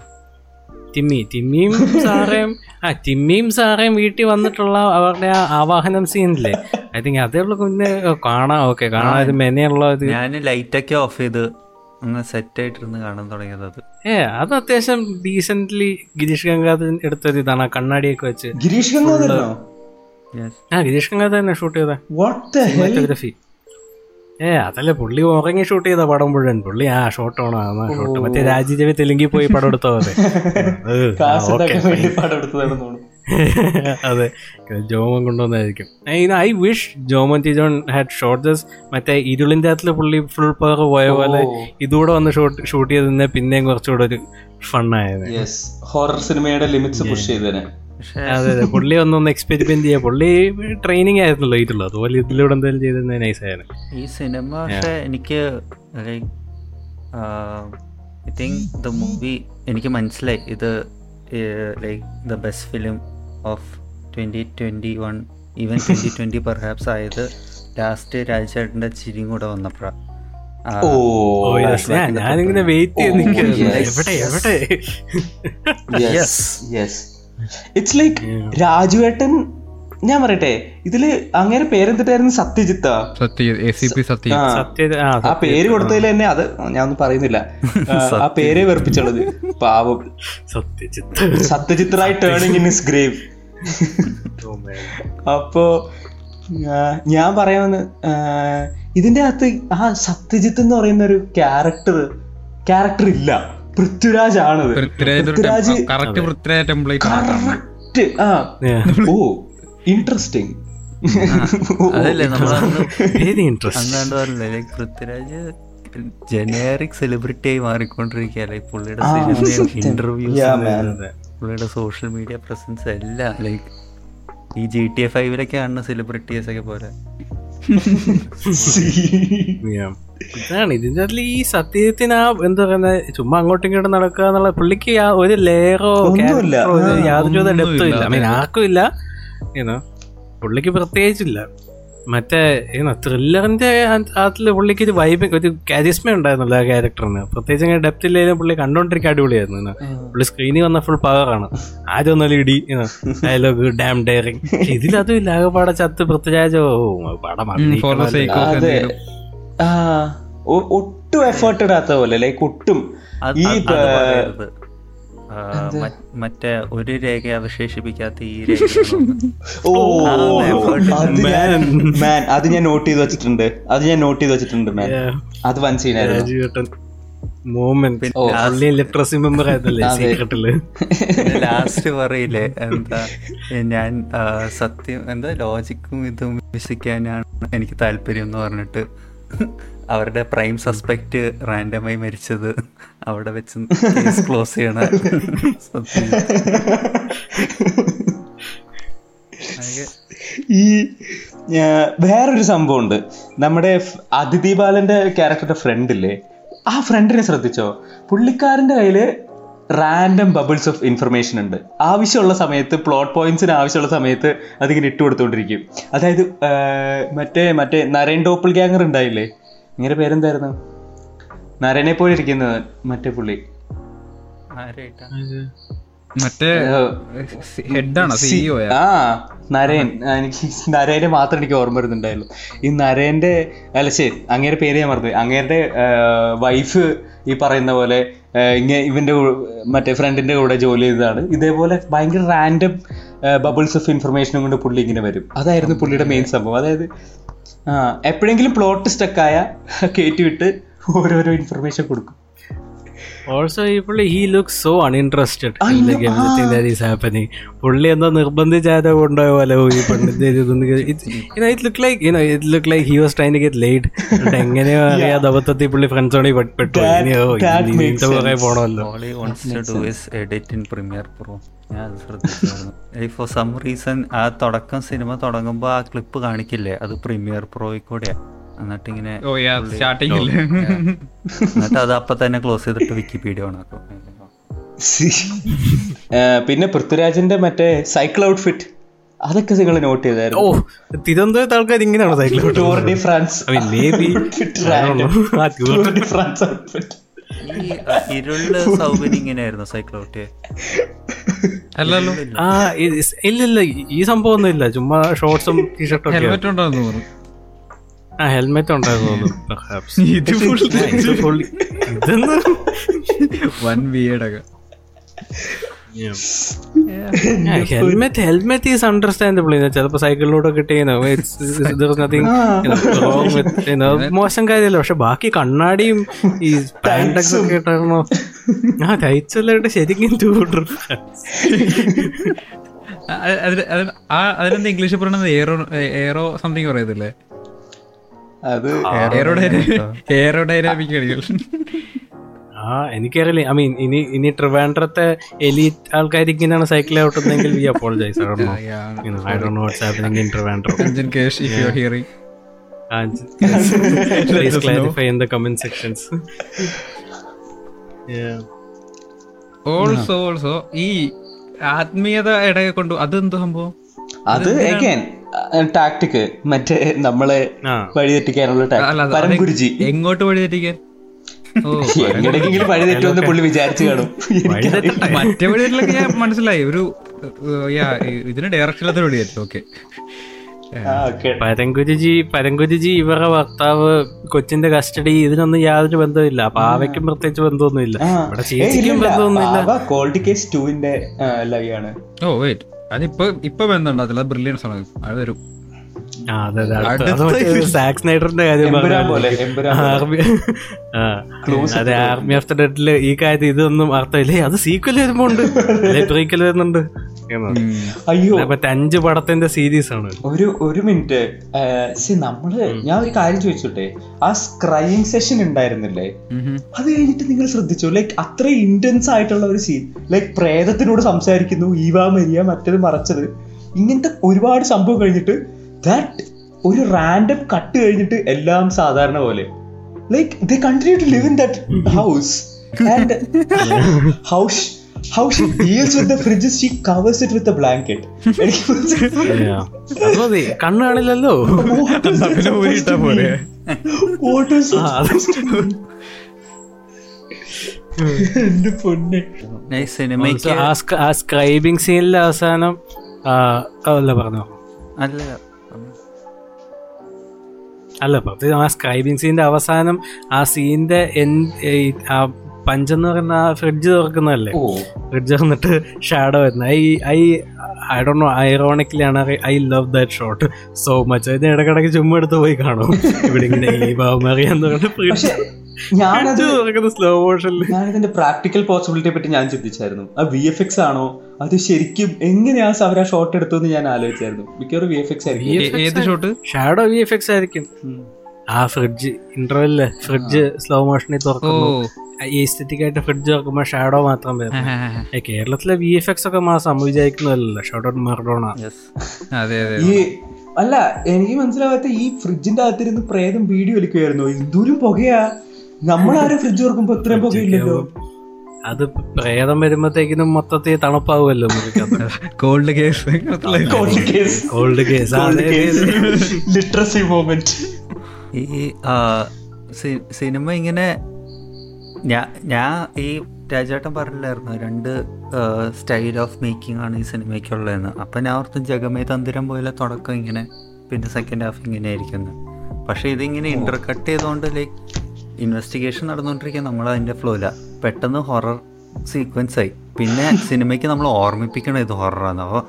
Timmy തിമ്മിയും സാറേയും ആ തിമ്മിയും സാറേയും വീട്ടിൽ വന്നിട്ടുള്ള അവരുടെ ആ ആവാഹനം സീനില്ലേ? ഐ തിങ്ക് അതേ ഉള്ളു കുഞ്ഞ് കാണാം ഓക്കെ കാണാം. ഇത് മെനയുള്ള ഇത്. ഞാൻ ലൈറ്റൊക്കെ ഓഫ് ചെയ്ത് സെറ്റ് ആയിട്ടിരുന്ന് കാണാൻ തുടങ്ങിയത് അത്. ഏ അത് അത്യാവശ്യം ഡീസെന്റ്ലി ഗിരീഷ് ഗംഗാധരൻ എടുത്തൊരു ഇതാണ് ആ കണ്ണാടിയൊക്കെ വെച്ച്. Yes. ആ ഗിരീഷ് തന്നെ ഷൂട്ട് ചെയ്ത വാട്ട് ഫോട്ടോഗ്രാഫി ഏ അതല്ല പുള്ളി ഉറങ്ങി ഷൂട്ട് ചെയ്ത പടം മുഴുവൻ. പുള്ളി ആ ഷോട്ട് ആണോ ഷോട്ട് മറ്റേ രാജീദേവി തെലുങ്കിൽ പോയി പടം എടുത്തോ അതെ. അതെ. Jomon കൊണ്ടുവന്നായിരിക്കും. I wish Jomon T John had shot this മറ്റേ ഇരുളിന്റെ അകത്തിൽ പുള്ളി ഫുൾ പവർ പോയ പോലെ ഇതുകൂടെ വന്ന് ഷോട്ട് ഷൂട്ട് ചെയ്തതിനെ പിന്നെയും കുറച്ചുകൂടെ ഒരു ഫണ്ണായത് ഹൊറർ സിനിമയുടെ ലിമിറ്റ്സ് പുഷ് ചെയ്തതിന് അതെ അതെ. പുള്ളി ഒന്നൊന്ന് എക്സ്പെരിമെന്റ് ചെയ്യാ പുള്ളി ട്രെയിനിങ് ആയിരുന്നല്ലോ ഇതിലുള്ള അതുപോലെ ഇതിലൂടെ എന്തെങ്കിലും ചെയ്ത നൈസ് ആയിരുന്നു. ഈ സിനിമ പക്ഷെ എനിക്ക് like I think the movie എനിക്ക് മനസ്സിലായി. ഇത് like the best film of twenty twenty one even twenty twenty perhaps ആയത് ലാസ്റ്റ് രാജേട്ടന്റെ ചിരിയും കൂടെ വന്നപ്പോഴാണ് ഞാൻ- ഞാനിങ്ങനെ വെയിറ്റ് ചെയ്ത് Oh, നിൽക്കുന്നു എവിടെ എവിടെ? യെസ് യെസ് ഇറ്റ്സ് ലൈക്ക് രാജുവേട്ടൻ ഞാൻ പറയട്ടെ ഇതിൽ അങ്ങനെ പേരെന്തിട്ടായിരുന്നു സത്യജിത്ത? ആ. പേര് കൊടുത്തതിൽ തന്നെ അത് ഞാൻ ഒന്നും പറയുന്നില്ല. ആ, പേരെ വെറുപ്പിച്ചുള്ളത്. പാവം. സത്യജിത്ത്. സത്യജിത്രായി ടേണിങ് ഇൻ ഇസ് ഗ്രേവ് അപ്പോ ഞാൻ പറയാമെന്ന് ഇതിന്റെ അകത്ത് ആ സത്യജിത്ത് എന്ന് പറയുന്ന ഒരു ക്യാരക്ടർ ക്യാരക്ടർ ഇല്ല. പൃഥ്വിരാജ് ആണത് Prithviraj correct Prithviraj template correct. ആ ഓ ഇൻട്രസ്റ്റിംഗ് അതല്ലേ നമ്മളന്ന് ലൈക് പൃഥ്വിരാജ് ജനറിക് സെലിബ്രിറ്റി ആയി മാറിക്കൊണ്ടിരിക്കുകയാണ് പുള്ളിയുടെ. ഇന്റർവ്യൂസ് പുള്ളിയുടെ സോഷ്യൽ മീഡിയ പ്രസൻസ് എല്ലാം ലൈക്ക് ഈ ജി ടി എ ഫൈവിലൊക്കെ കാണുന്ന സെലിബ്രിറ്റീസ് ഒക്കെ പോലെ. ഇതാണ് ഇതിന്റെ അതിൽ ഈ സത്യത്തിന് ആ എന്താ പറയുന്നത് ചുമ്മാ അങ്ങോട്ടും ഇങ്ങോട്ടും നടക്കുക എന്നുള്ള പുള്ളിക്ക് ഒരു ലെയറോ. യാതൊരു ഡെപ്തും ഇല്ല. ആർക്കും ഇല്ല പുള്ളിക്ക് പ്രത്യേകിച്ചില്ല മറ്റേ ഏതാ ത്രില്ലറിന്റെ അതിൽ പുള്ളിക്ക് ഒരു വൈബ് ഒരു കാരിസ്മ ഉണ്ടായിരുന്നല്ലോ ആ ക്യാരക്ടറിന് പ്രത്യേകിച്ച് അങ്ങനെ ഡെപ്ത് ഇല്ലെങ്കിലും പുള്ളി കണ്ടോണ്ടിരിക്കാൻ അടിപൊളിയായിരുന്നു. പുള്ളി സ്ക്രീനിൽ വന്ന ഫുൾ പവറാണ് ആദ്യം ഒന്നല്ല ഇടി ഡയലോഗ് ഡാം ഡയറിങ് ഇതിലതും ഇല്ല ആകെപ്പാടെ ചത്ത് പൃഥ്വിരാജോ. പടം ഒട്ടും എഫേർട്ട് ഇടാത്ത പോലെ ലൈക്ക് ഒട്ടും ഈ മറ്റേ ഒരു രേഖ അവശേഷിപ്പിക്കാത്ത ഈ രേഖ ഓ ആ, അത് ഞാൻ മാൻ അത് ഞാൻ നോട്ട് ചെയ്ത് വെച്ചിട്ടുണ്ട്. അത് ഞാൻ നോട്ട് ചെയ്ത് വെച്ചിട്ടുണ്ട് മാൻ അത് വൻ സീനായിരുന്നു ലിറ്ററസി മെമ്പർ ലാസ്റ്റ് പറയില്ലേ എന്താ ഞാൻ സത്യം എന്താ ലോജിക്കും ഇതും വിശ്വസിക്കാനാണ് എനിക്ക് താല്പര്യം എന്ന് പറഞ്ഞിട്ട്. അവരുടെ പ്രൈം സസ്പെക്ട് റാൻഡമായി മരിച്ചത് അവിടെ വെച്ച് കേസ് ക്ലോസ് ചെയ്യണ ഈ വേറൊരു സംഭവമുണ്ട്. നമ്മുടെ അതിഥി ബാലന്റെ ക്യാരക്ടറുടെ ഫ്രണ്ടില്ലേ ആ ഫ്രണ്ടിനെ ശ്രദ്ധിച്ചോ? പുള്ളിക്കാരന്റെ കയ്യിൽ റാൻഡം ബബിൾസ് ഓഫ് ഇൻഫർമേഷൻ ഉണ്ട്. ആവശ്യമുള്ള സമയത്ത് പ്ലോട്ട് പോയിന്റ്സിന് ആവശ്യമുള്ള സമയത്ത് അതിങ്ങനെ ഇട്ട് കൊടുത്തോണ്ടിരിക്കും. അതായത് മറ്റേ മറ്റേ നരൻ ടോപ്പിൾ ഗ്യാങ്ങർ ഉണ്ടായില്ലേ? ഇങ്ങനെ പേരെന്തായിരുന്നു? നരനെ പോലെ ഇരിക്കുന്നത് മറ്റേ പുള്ളി. ആരായിട്ടാ? മറ്റേ ഹെഡാണ് സിഇഒ ആ നരേൻ. എനിക്ക് നരേനെ മാത്രം എനിക്ക് ഓർമ്മ വരുന്നുണ്ടായിരുന്നു. ഈ നരേന്റെ അല്ല ശരി അങ്ങേരുടെ പേര് ഞാൻ മറന്നു അങ്ങേരുടെ വൈഫ് ഈ പറയുന്ന പോലെ ഇങ്ങനെ ഇങ്ങ ഇവന്റെ മറ്റേ ഫ്രണ്ടിന്റെ കൂടെ ജോലി ചെയ്തതാണ്. ഇതേപോലെ ഭയങ്കര റാൻഡം ബബിൾസ് ഓഫ് ഇൻഫർമേഷനും കൊണ്ട് പുള്ളി ഇങ്ങനെ വരും. അതായിരുന്നു പുള്ളിയുടെ മെയിൻ സംഭവം. അതായത് ആ എപ്പോഴെങ്കിലും പ്ലോട്ട് സ്റ്റക്കായ കയറ്റി വിട്ട് ഓരോരോ ഇൻഫർമേഷൻ കൊടുക്കും. ഓൾസോ ഈ പുള്ളി he look so uninterested. Is happening പുള്ളി എന്തോ നിർബന്ധിച്ചാരോ കൊണ്ടുപോയ പോലെ "ഓ, ഈ പണ്ടിന്റെ it look like you know it look like he was trying to get late എങ്ങനെയോ അറിയാതെ അബദ്ധത്തിൽ പുള്ളി ഫ്രണ്ട്സോണി പെട്ടു That- ഇനിയോ കുറെ. പോണമല്ലോ. ഞാൻ ശ്രദ്ധിച്ചായിരുന്നു. ഫോർ സം റീസൺ ആ തുടക്കം സിനിമ തുടങ്ങുമ്പോൾ ആ ക്ലിപ്പ് കാണിക്കില്ലേ? അത് പ്രീമിയർ പ്രോയിൽ കൂടെയാ. എന്നിട്ട് ഇങ്ങനെ ഓ യാ പുള്ളി സ്റ്റാർട്ടിങ്ങിൽ Yeah. എന്നിട്ട് അത് അപ്പൊ തന്നെ ക്ലോസ് ചെയ്തിട്ട് വിക്കിപീഡിയ ഓണാക്കും പിന്നെ പൃഥ്വിരാജിന്റെ മറ്റേ സൈക്കിൾ ഔട്ട്ഫിറ്റ് അതൊക്കെ നിങ്ങൾ നോട്ട് ഓ ചെയ്തായിരുന്നു തിരുവനന്തപുരത്ത് ആൾക്കാർ ഇങ്ങനെയാണോ cycle Tour de France Tour de France outfit ഇരുളിൽ സൗകര്യം ഇങ്ങനെയായിരുന്നു സൈക്കിൾ ഔട്ട് അല്ലല്ലോ. ആ ഇല്ല ഇല്ല ഈ സംഭവം ഒന്നും ഇല്ല ചുമ്മാ ഷോർട്സും ടീഷർട്ടും ഹെൽമെറ്റ് ഉണ്ടോന്ന് തോന്നുന്നു. ആ helmet helmet helmet is understandable ചിലപ്പോ സൈക്കിളിലൂടെ കിട്ടിയ മോശം കാര്യമല്ല. പക്ഷെ ബാക്കി കണ്ണാടിയും ഈ ഒക്കെ ഇട്ടായിരുന്നോ ആ തയ്ച്ചല്ലായിട്ട് ശരിക്കും ടൂട്ടർ അതിനെന്താ ഇംഗ്ലീഷിൽ പറയുന്നത് എയറോ എയറോ സംതിങ് പറയത്തില്ലേ? അത് എയറോഡൈനാമിക് കളികൾ. ആ എനിക്കറിയില്ല. ഐ മീൻ ഇനി ഇനി ട്രിവാൻഡ്രത്തെ എലീറ്റ് ആൾക്കാർ ഇങ്ങനെയാണ് സൈക്കിൾ ഔട്ടുന്നെങ്കിൽ we apologise. I Dr know what's happening in Trivandrum Anjan cash if you are hearing please clarify in the comment sections. Yeah. Also also ഈ ആത്മീയത ഇടയെ കൊണ്ടു അതെന്ത് സംഭവം? അത് എഗൈൻ ടാക്ടിക് മറ്റേ നമ്മളെ വഴിതെറ്റിക്കാനുള്ള ടാക്ടിക് ഗുരുജി. എങ്ങോട്ട് വഴിതെറ്റിക്കാൻ? ഓ എങ്ങനെയെങ്കിലും വഴി തെറ്റുമെന്ന് പുള്ളി വിചാരിച്ചു കാണും. മറ്റേ വഴിയിലൊക്കെ ഞാൻ മനസ്സിലായി. ഒരു യാ, ഇതിന് ഡയറക്ഷൻ വഴിതെറ്റു ഓക്കെ. പരങ്കുരുജി പരങ്കുരുജി ഇവരുടെ ഭർത്താവ് കൊച്ചിന്റെ കസ്റ്റഡി ഇതിനൊന്നും യാതൊരു ബന്ധമില്ല അപ്പൊ ആവയ്ക്കും പ്രത്യേകിച്ച് ബന്ധമൊന്നുമില്ല. ഇവിടെ ചേച്ചിക്കും. ബന്ധമൊന്നുമില്ല. ബാബ കേസ് ടുവിന്റെ ലൈവ് ആണ് ഓ വെയിറ്റ് അതിപ്പോ ഇപ്പൊ ബന്ധമുണ്ട് അതിൽ ബ്രില്യൻസ് ആണ് അത് വരും. കാര്യം അതെ ആർമി ഓഫ് ദ ഡെഡിൽ ഈ കാര്യത്തിൽ ഇതൊന്നും അർത്ഥമില്ലേ. അത് സീക്വൽ വരുമ്പോ ഉണ്ട് പ്രീക്വൽ വരുന്നുണ്ട്. അയ്യോ. മറ്റേ അഞ്ച് പടത്തിന്റെ സീരീസ് ആണ്. ഒരു ഒരു മിനിറ്റ്. സി നമ്മൾ ഞാൻ ഒരു കാര്യം ചോദിച്ചോട്ടെ? ആ സ്ക്രൈയിങ് സെഷൻ ഉണ്ടായിരുന്നില്ലേ? അത് കഴിഞ്ഞിട്ട് നിങ്ങൾ ശ്രദ്ധിച്ചു? ലൈക് അത്ര ഇന്റൻസ് ആയിട്ടുള്ള ഒരു സീൻ ലൈക് പ്രേതത്തിനോട് സംസാരിക്കുന്നു. ഈവാ മരിയ മറ്റത് മറച്ചത്. ഇങ്ങനത്തെ ഒരുപാട് സംഭവം കഴിഞ്ഞിട്ട് ദാറ്റ് ഒരു റാൻഡം കട്ട് കഴിഞ്ഞിട്ട് എല്ലാം സാധാരണ പോലെ. Like they continue to live in that house and how how she deals with the fridge she covers it with a blanket എനിക്ക് കണ്ണാണില്ലല്ലോ ആ സ്ക്രൈബിംഗ് സീനിലെ അവസാനം അല്ല പറഞ്ഞോ? അല്ല. അല്ല പ്രത്യേകിച്ച് ആ സ്ക്രൈബിംഗ് സീന്റെ അവസാനം ആ സീനിന്റെ ആ പഞ്ചെന്ന് പറയുന്ന ആ ഫ്രിഡ്ജ് തുറക്കുന്നതല്ലേ? ഓ. ഫ്രിഡ്ജ് തുറന്നിട്ട് ഷാഡോ വരുന്നത്. I I I Dr know ironically ആണ് I love that shot so much അതിന് ഇടക്കിടക്ക് ചുമ്മാ എടുത്ത് പോയി കാണും. ഇവിടെ ഇങ്ങനെ ഈ ബാബുമറിയാന്ന് പറഞ്ഞിട്ട് പക്ഷെ ഫ്രിഡ്ജ് ഞാനത് സ്ലോ മോഷനിൽ ഞാനിതിന്റെ പ്രാക്ടിക്കൽ പോസിബിലിറ്റിയെ പറ്റി ഞാൻ ചിന്തിച്ചായിരുന്നു. ആ വി എഫ് എക്സ് ആണോ? അത് ശരിക്കും എങ്ങനെയാ അവർ ആ ഷോട്ട് എടുത്തു എന്ന് ഞാൻ ആലോചിച്ചായിരുന്നു. മിക്കവാറും വി എഫ് എക്സ് ആയിരിക്കും ഏത് shot shadow V F X ആയിരിക്കും ആ ഫ്രിഡ്ജ് ഇന്റർവെല്ല് ഫ്രിഡ്ജ് സ്ലോ മോഷനിൽ തുറക്കുന്നു എസ്തെറ്റിക് ആയിട്ട് ഫ്രിഡ്ജ് തുറക്കുമ്പോൾ ഷാഡോ മാത്രം വരും. കേരളത്തിലെ വി എഫ് എക്സ് ഒക്കെ മാസം വിചാരിക്കുന്നതല്ലോ ഷോട്ട് ഔട്ട് മറഡോണ അതെ അതെ ഈ അല്ല എനിക്ക് മനസ്സിലാവാത്ത ഈ ഫ്രിഡ്ജിന്റെ അകത്തിരുന്ന് പ്രേതം വീഡിയോ വലിക്കുമായിരുന്നു എന്തോരം പുകയാ. നമ്മളാരും ഫ്രിഡ്ജ് തുറക്കുമ്പോ ഇത്രയും പുകയില്ലല്ലോ. അത് പ്രേതം വരുമ്പോഴത്തേക്കിനും മൊത്തത്തിൽ തണുപ്പാവുമല്ലോ Cold Case Cold Case Cold Case literacy moment ഈ സിനിമ ഇങ്ങനെ ഞാൻ ഞാൻ ഈ രാജേട്ടൻ പറഞ്ഞില്ലായിരുന്നു? രണ്ട് സ്റ്റൈൽ ഓഫ് മേക്കിംഗ് ആണ് ഈ സിനിമയ്ക്കുള്ളതെന്ന്. അപ്പം ഞാൻ ഓർത്തും ജഗമേ തന്തിരം പോലെ തുടക്കം ഇങ്ങനെ പിന്നെ സെക്കൻഡ് ഹാഫ് ഇങ്ങനെ ആയിരിക്കുന്നു. പക്ഷേ ഇതിങ്ങനെ ഇന്റർ കട്ട് ചെയ്തുകൊണ്ട് ലൈക്ക് ഇൻവെസ്റ്റിഗേഷൻ നടന്നുകൊണ്ടിരിക്കുക നമ്മൾ അതിന്റെ ഫ്ലോയില്ല പെട്ടെന്ന് ഹൊറർ സീക്വൻസ് ആയി. പിന്നെ സിനിമയ്ക്ക് നമ്മൾ ഓർമ്മിപ്പിക്കണം ഇത് ഹൊററാണ് അപ്പോൾ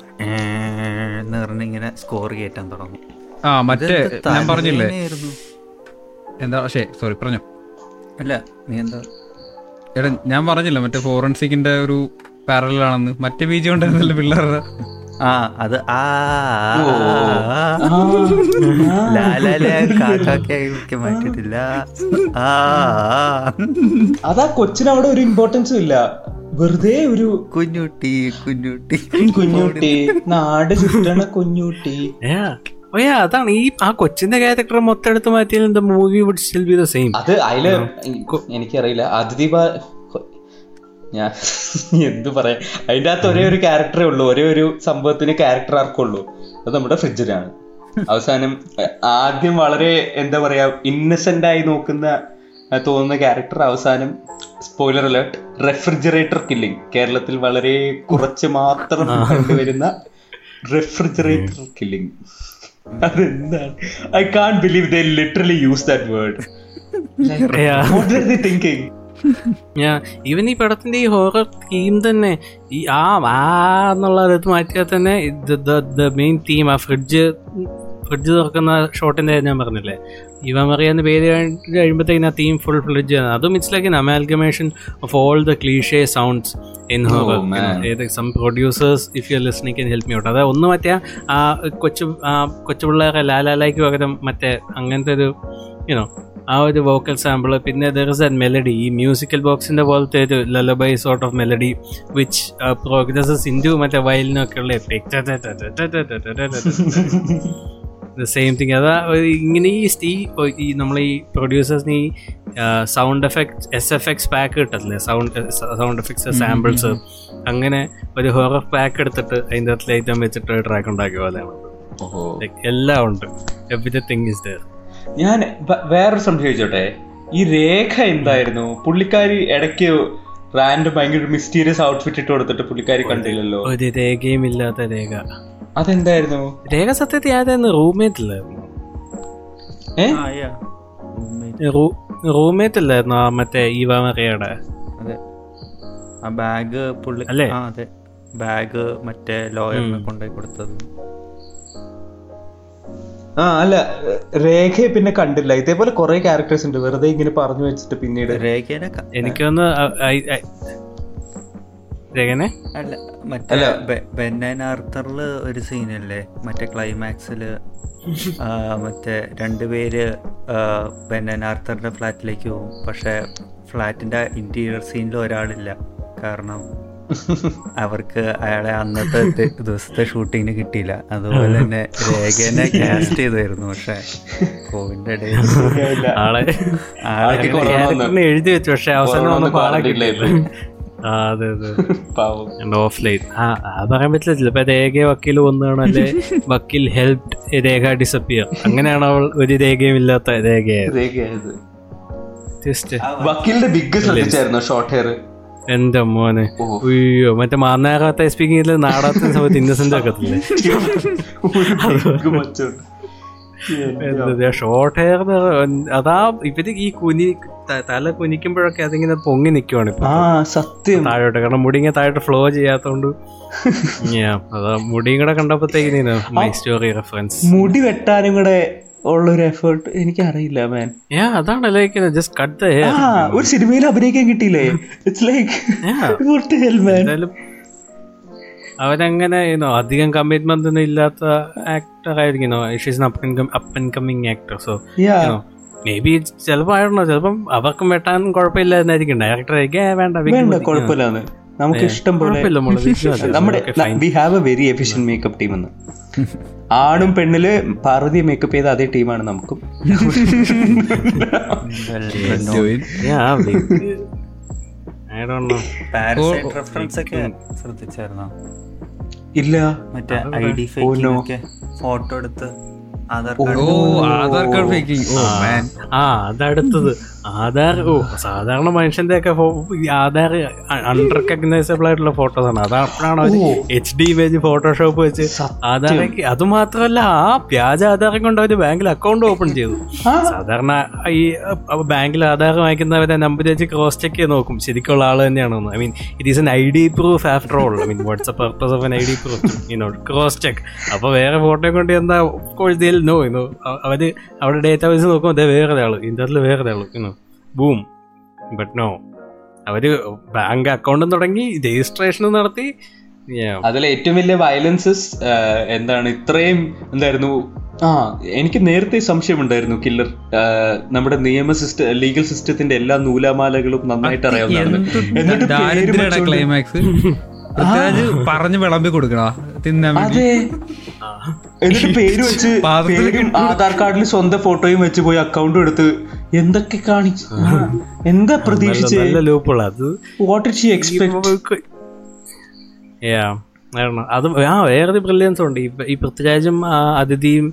എന്ന് പറഞ്ഞ് ഇങ്ങനെ സ്കോർ കയറ്റാൻ തുടങ്ങും. ആ മറ്റേ ഞാൻ പറഞ്ഞില്ലേ? എന്താ പക്ഷേ സോറി പറഞ്ഞോ. അല്ല നീ എന്താ? എടാ ഞാൻ പറഞ്ഞില്ല മറ്റേ ഫോറൻസിക്കിന്റെ ഒരു പാരലാണെന്ന് മറ്റേ ബീജം ഉണ്ടായിരുന്നല്ലോ പിള്ളേരുടെ? ആ അത് ആ മാറ്റിട്ടില്ല ആ അതാ കൊച്ചിന് അവിടെ ഒരു ഇമ്പോർട്ടൻസും ഇല്ല. വെറുതെ ഒരു കുഞ്ഞുട്ടി കുഞ്ഞുട്ടി. കുഞ്ഞുട്ടി നാട് ചുറ്റണ കുഞ്ഞുട്ടി. ഓയാ അതാണ്. ഈ ആ കൊച്ചിന്റെ ക്യാരക്ടർ മൊത്തം എടുത്ത് മാറ്റിയാൽ movie would still be the same അത് അതിൽ എനിക്കറിയില്ല. അതിഥി ഞാൻ എന്ത് പറയാ അതിന്റെ അകത്ത് ഒരേ ഒരു ക്യാരക്ടറേ ഉള്ളൂ. ഒരേ ഒരു സംഭവത്തിന് ക്യാരക്ടർ ആർക്കുള്ളൂ അത് നമ്മുടെ ഫ്രിഡ്ജിലാണ് അവസാനം ആദ്യം വളരെ എന്താ പറയാ ഇന്നസെന്റ് ആയി നോക്കുന്ന തോന്നുന്ന ക്യാരക്ടർ അവസാനം സ്പോയിലർ അലേർട്ട് റെഫ്രിജറേറ്റർ കില്ലിംഗ് കേരളത്തിൽ വളരെ കുറച്ച് മാത്രം കണ്ടുവരുന്ന റെഫ്രിജറേറ്റർ കില്ലിംഗ് അതെന്താണ്? I can't believe they literally use that word thinking ഞാൻ ഈവൻ ഈ പടത്തിന്റെ ഈ ഹോറർ തീം തന്നെ ഈ ആ ആ എന്നുള്ള ഇത് മാറ്റിയാൽ തന്നെ ദ മെയിൻ തീം ആ ഫ്രിഡ്ജ് ഫ്രിഡ്ജ് തുറക്കുന്ന ഷോട്ടിന്റെ ഞാൻ പറഞ്ഞില്ലേ? ഇവ മറിയാന്ന് പേര് കഴിയുമ്പോഴത്തേക്കും ആ തീം ഫുൾ ഫ്രിഡ്ജ് ആണ്. അതും it's like an amalgamation of all the cliche sounds in horror ഏത് some producers if you listening can help me out അതായത് ഒന്ന് മറ്റേ ആ കൊച്ചു ആ കൊച്ചു പിള്ളേരെ ലാലാലായ്ക്ക് പകരം മറ്റേ അങ്ങനത്തെ ഒരു യുനോ ആ ഒരു വോക്കൽ സാമ്പിൾ പിന്നെ ദർ ഇസ് എൻ മെലഡി ഈ മ്യൂസിക്കൽ ബോക്സിന്റെ പോലത്തെ ഒരു lullaby sort of melody which progresses into മറ്റേ വയലിനൊക്കെയുള്ള ദ സെയിം തിങ് അതാ ഇങ്ങനെ ഈ സ്റ്റീ ഈ നമ്മൾ ഈ പ്രൊഡ്യൂസേഴ്സിന് ഈ sound effect S F X pack കിട്ടത്തില്ലേ sound sound effects samples അങ്ങനെ ഒരു ഹൊറർ പാക്ക് എടുത്തിട്ട് അതിന്റെ അകത്ത് ലൈറ്റം വെച്ചിട്ട് ട്രാക്ക് ഉണ്ടാക്കിയ പോലെയാണ് എല്ലാം ഉണ്ട് എവറിത്തിങ് ഇസ് ദർ ഞാൻ വേറൊരു സംശയം ചോദിച്ചോട്ടെ? ഈ രേഖ എന്തായിരുന്നു? പുള്ളിക്കാരി ഇടയ്ക്ക് റാൻഡ് ഭയങ്കര മിസ്റ്റീരിയസ് ഔട്ട്ഫിറ്റ് ഇട്ട് കൊടുത്തിട്ട് പുള്ളിക്കാരി കണ്ടില്ലല്ലോ. ഒരു രേഖയും ഇല്ലാത്ത രേഖ. അതെന്തായിരുന്നു? രേഖ സത്യത്തിൽ ആരായിരുന്നു റൂംമേറ്റ് അല്ലായിരുന്നു ഏ? ആ, yeah. റൂംമേറ്റ് അല്ലായിരുന്നു ആ മറ്റേ ഈ വാമറിയുടെ അതെ. ആ ബാഗ് പുള്ളി അല്ലേ? ബാഗ് മറ്റേ ലോയറിനെ കൊണ്ടുപോയി കൊടുത്തത്. ആ അല്ല രേഖയെ പിന്നെ കണ്ടില്ല. ഇതേപോലെ കുറെ ക്യാരക്ടേഴ്സ് ഉണ്ട്. വെറുതെ ഇങ്ങനെ പറഞ്ഞു വെച്ചിട്ട് പിന്നീട്. രേഖേനെ എനിക്കൊന്ന് രേഖനെ? അല്ല മറ്റേ. ബെന്നൻ ആർത്തറിൽ ഒരു സീനല്ലേ? മറ്റേ ക്ലൈമാക്സിൽ മറ്റേ രണ്ടുപേര് ബെന്നൻ ആർത്തറിന്റെ ഫ്ലാറ്റിലേക്ക് പോകും. പക്ഷെ ഫ്ലാറ്റിന്റെ ഇന്റീരിയർ സീനിൽ ഒരാളില്ല. കാരണം അവർക്ക് അയാളെ അന്നത്തെ ദിവസത്തെ ഷൂട്ടിങ്ങിന് കിട്ടിയില്ല. അതുപോലെ തന്നെ രേഖനെ കാസ്റ്റ് ചെയ്തായിരുന്നു. പക്ഷെ കോവിഡിന്റെ ഇടയിൽ. ആളെ എഴുതി വെച്ചു. പക്ഷെ അവസാനം വന്നപ്പോ ആളെ അതെ അതെ പാവം. ഓഫ് ലൈൻ ആ ആ പറയാൻ പറ്റില്ല. ചിലപ്പോ രേഖ വക്കീൽ വന്നാണ് അല്ലെ വക്കീൽ ഹെൽപ് രേഖ ഡിസപ്പിയർ അങ്ങനെയാണ് അവൾ ഒരു രേഖയും ഇല്ലാത്ത രേഖയായത്. വക്കീലിന്റെ ബിഗ് ശ്രദ്ധിച്ചായിരുന്നു? ഷോർട്ട് ഹെയർ എന്റെ മോനെ. അയ്യോ മറ്റേ മാന്നാകാത്ത സ്പീക്കിംഗിൽ നാടാത്ത സമയത്ത് ഇന്നസെന്റ് ആക്കത്തില്ലേ ഷോർട്ട് ഹെയർ അതാ ഇവർ ഈ കുനി തല കുനിക്കുമ്പോഴൊക്കെ അതിങ്ങനെ പൊങ്ങി ആ സത്യം. താഴോട്ട് കാരണം മുടി ഇങ്ങനെ താഴോട്ട് ഫ്ലോ ചെയ്യാത്തോണ്ട്. അതാ മുടിയും കൂടെ കണ്ടപ്പോഴത്തേക്ക് മൈ സ്റ്റോറി റെഫറൻസ് മുടി വെട്ടാനും കൂടെ ഉള്ളൊരു എഫേർട്ട് എനിക്ക് അറിയില്ല മാൻ അതാണ് ലൈക്ക് ജസ്റ്റ് കട്ട് ഒരു സിനിമയിൽ അഭിനയിക്കാൻ കിട്ടിയില്ലേ? ഇറ്റ്സ് ലൈക്ക് അവരങ്ങനെ അധികം കമ്മിറ്റ്മെന്റ് ഒന്നും ഇല്ലാത്ത ആക്ടർ ആയിരിക്കും she's up and coming actor so maybe ചിലപ്പോ ആയിരുന്നോ ചിലപ്പം അവർക്കും വെട്ടാൻ കുഴപ്പമില്ലാന്നായിരിക്കും. ഡയറക്ടർ ആയിരിക്കും വേണ്ട wig വേണ്ട മതി." കുഴപ്പമില്ലാന്ന്. നമുക്ക് ഇഷ്ടം പോലെ നമ്മുടെ we have a very efficient makeup team എന്ന്. ആണും പെണ്ണിൽ പാർവതി മേക്കപ്പ് ചെയ്ത അതേ ടീമാണ് നമുക്കും. റെഫറൻസ് ഒക്കെ ശ്രദ്ധിച്ചായിരുന്നോ? ഇല്ല. മറ്റേ ഐ ഡി ഒക്കെ ഫോട്ടോ എടുത്ത് ആധാർ ഓ card Aadhaar card faking oh man ആ അതടുത്തത്. ആധാർ ഓ സാധാരണ മനുഷ്യന്റെ ഒക്കെ ആധാർ റെക്കഗ്നൈസബിൾ ആയിട്ടുള്ള ഫോട്ടോസ് ആണ് അതാണ് എച്ച് ഡി ഇമേജ് ഫോട്ടോഷോപ്പ് വെച്ച് ആധാർ അത് മാത്രമല്ല ആ വ്യാജ ആധാരം കൊണ്ട് അവർ ബാങ്കിൽ അക്കൗണ്ട് ഓപ്പൺ ചെയ്തു. സാധാരണ ഈ ബാങ്കിൽ ആധാർ വാങ്ങിക്കുന്നവരെ നമ്പർ വെച്ച് ക്രോസ് ചെക്ക് ചെയ്ത് നോക്കും. ശരിക്കുള്ള ആൾ തന്നെയാണെന്ന്. I mean it is an I D proof after all I mean WhatsApp purpose of an I D proof you know cross check അപ്പൊ വേറെ ഫോട്ടോ കൊണ്ട് എന്താ കോഴ്സ് നോ ഇന്നു അവർ അവിടെ ഡേറ്റാബേസ് നോക്കുമ്പോൾ അതേ വേറെ ആൾ ഇന്റർനെറ്റിൽ വേറെ ആൾ ഇന്നു ബൂം. ബട്ട് നോ അവർ ബാങ്ക് അക്കൗണ്ടും തുടങ്ങി രജിസ്ട്രേഷൻ നടത്തി. അതിൽ ഏറ്റവും വലിയ വയലൻസസ് എന്താണ് ഇത്രയും എന്തായിരുന്നു? ആ എനിക്ക് നേരത്തെ സംശയമുണ്ടായിരുന്നു കില്ലർ. നമ്മുടെ നിയമ സിസ്റ്റം ലീഗൽ സിസ്റ്റത്തിന്റെ എല്ലാ നൂലാമാലകളും നന്നായിട്ട് അറിയാവുന്നതാണ്. എന്നിട്ട് പൃഥ്വിരാജ് പറഞ്ഞു വിളമ്പി കൊടുക്കണോ? തിന്നാൻ അതെ. എന്നിട്ട് പേര് വെച്ച് പേരും ആധാർ കാർഡിൽ സ്വന്തം ഫോട്ടോയും വെച്ച് പോയി അക്കൗണ്ടും എടുത്ത് എന്തൊക്കെ കാണിച്ചു എന്താ പ്രതീക്ഷിച്ചേ? വാട്ട് ഷീ എക്സ്പെക്ട് അത് ആ വേറൊരു ബ്രില്യൻസ് ഉണ്ട്. ഈ പൃഥ്വിരാജും അതിഥിയും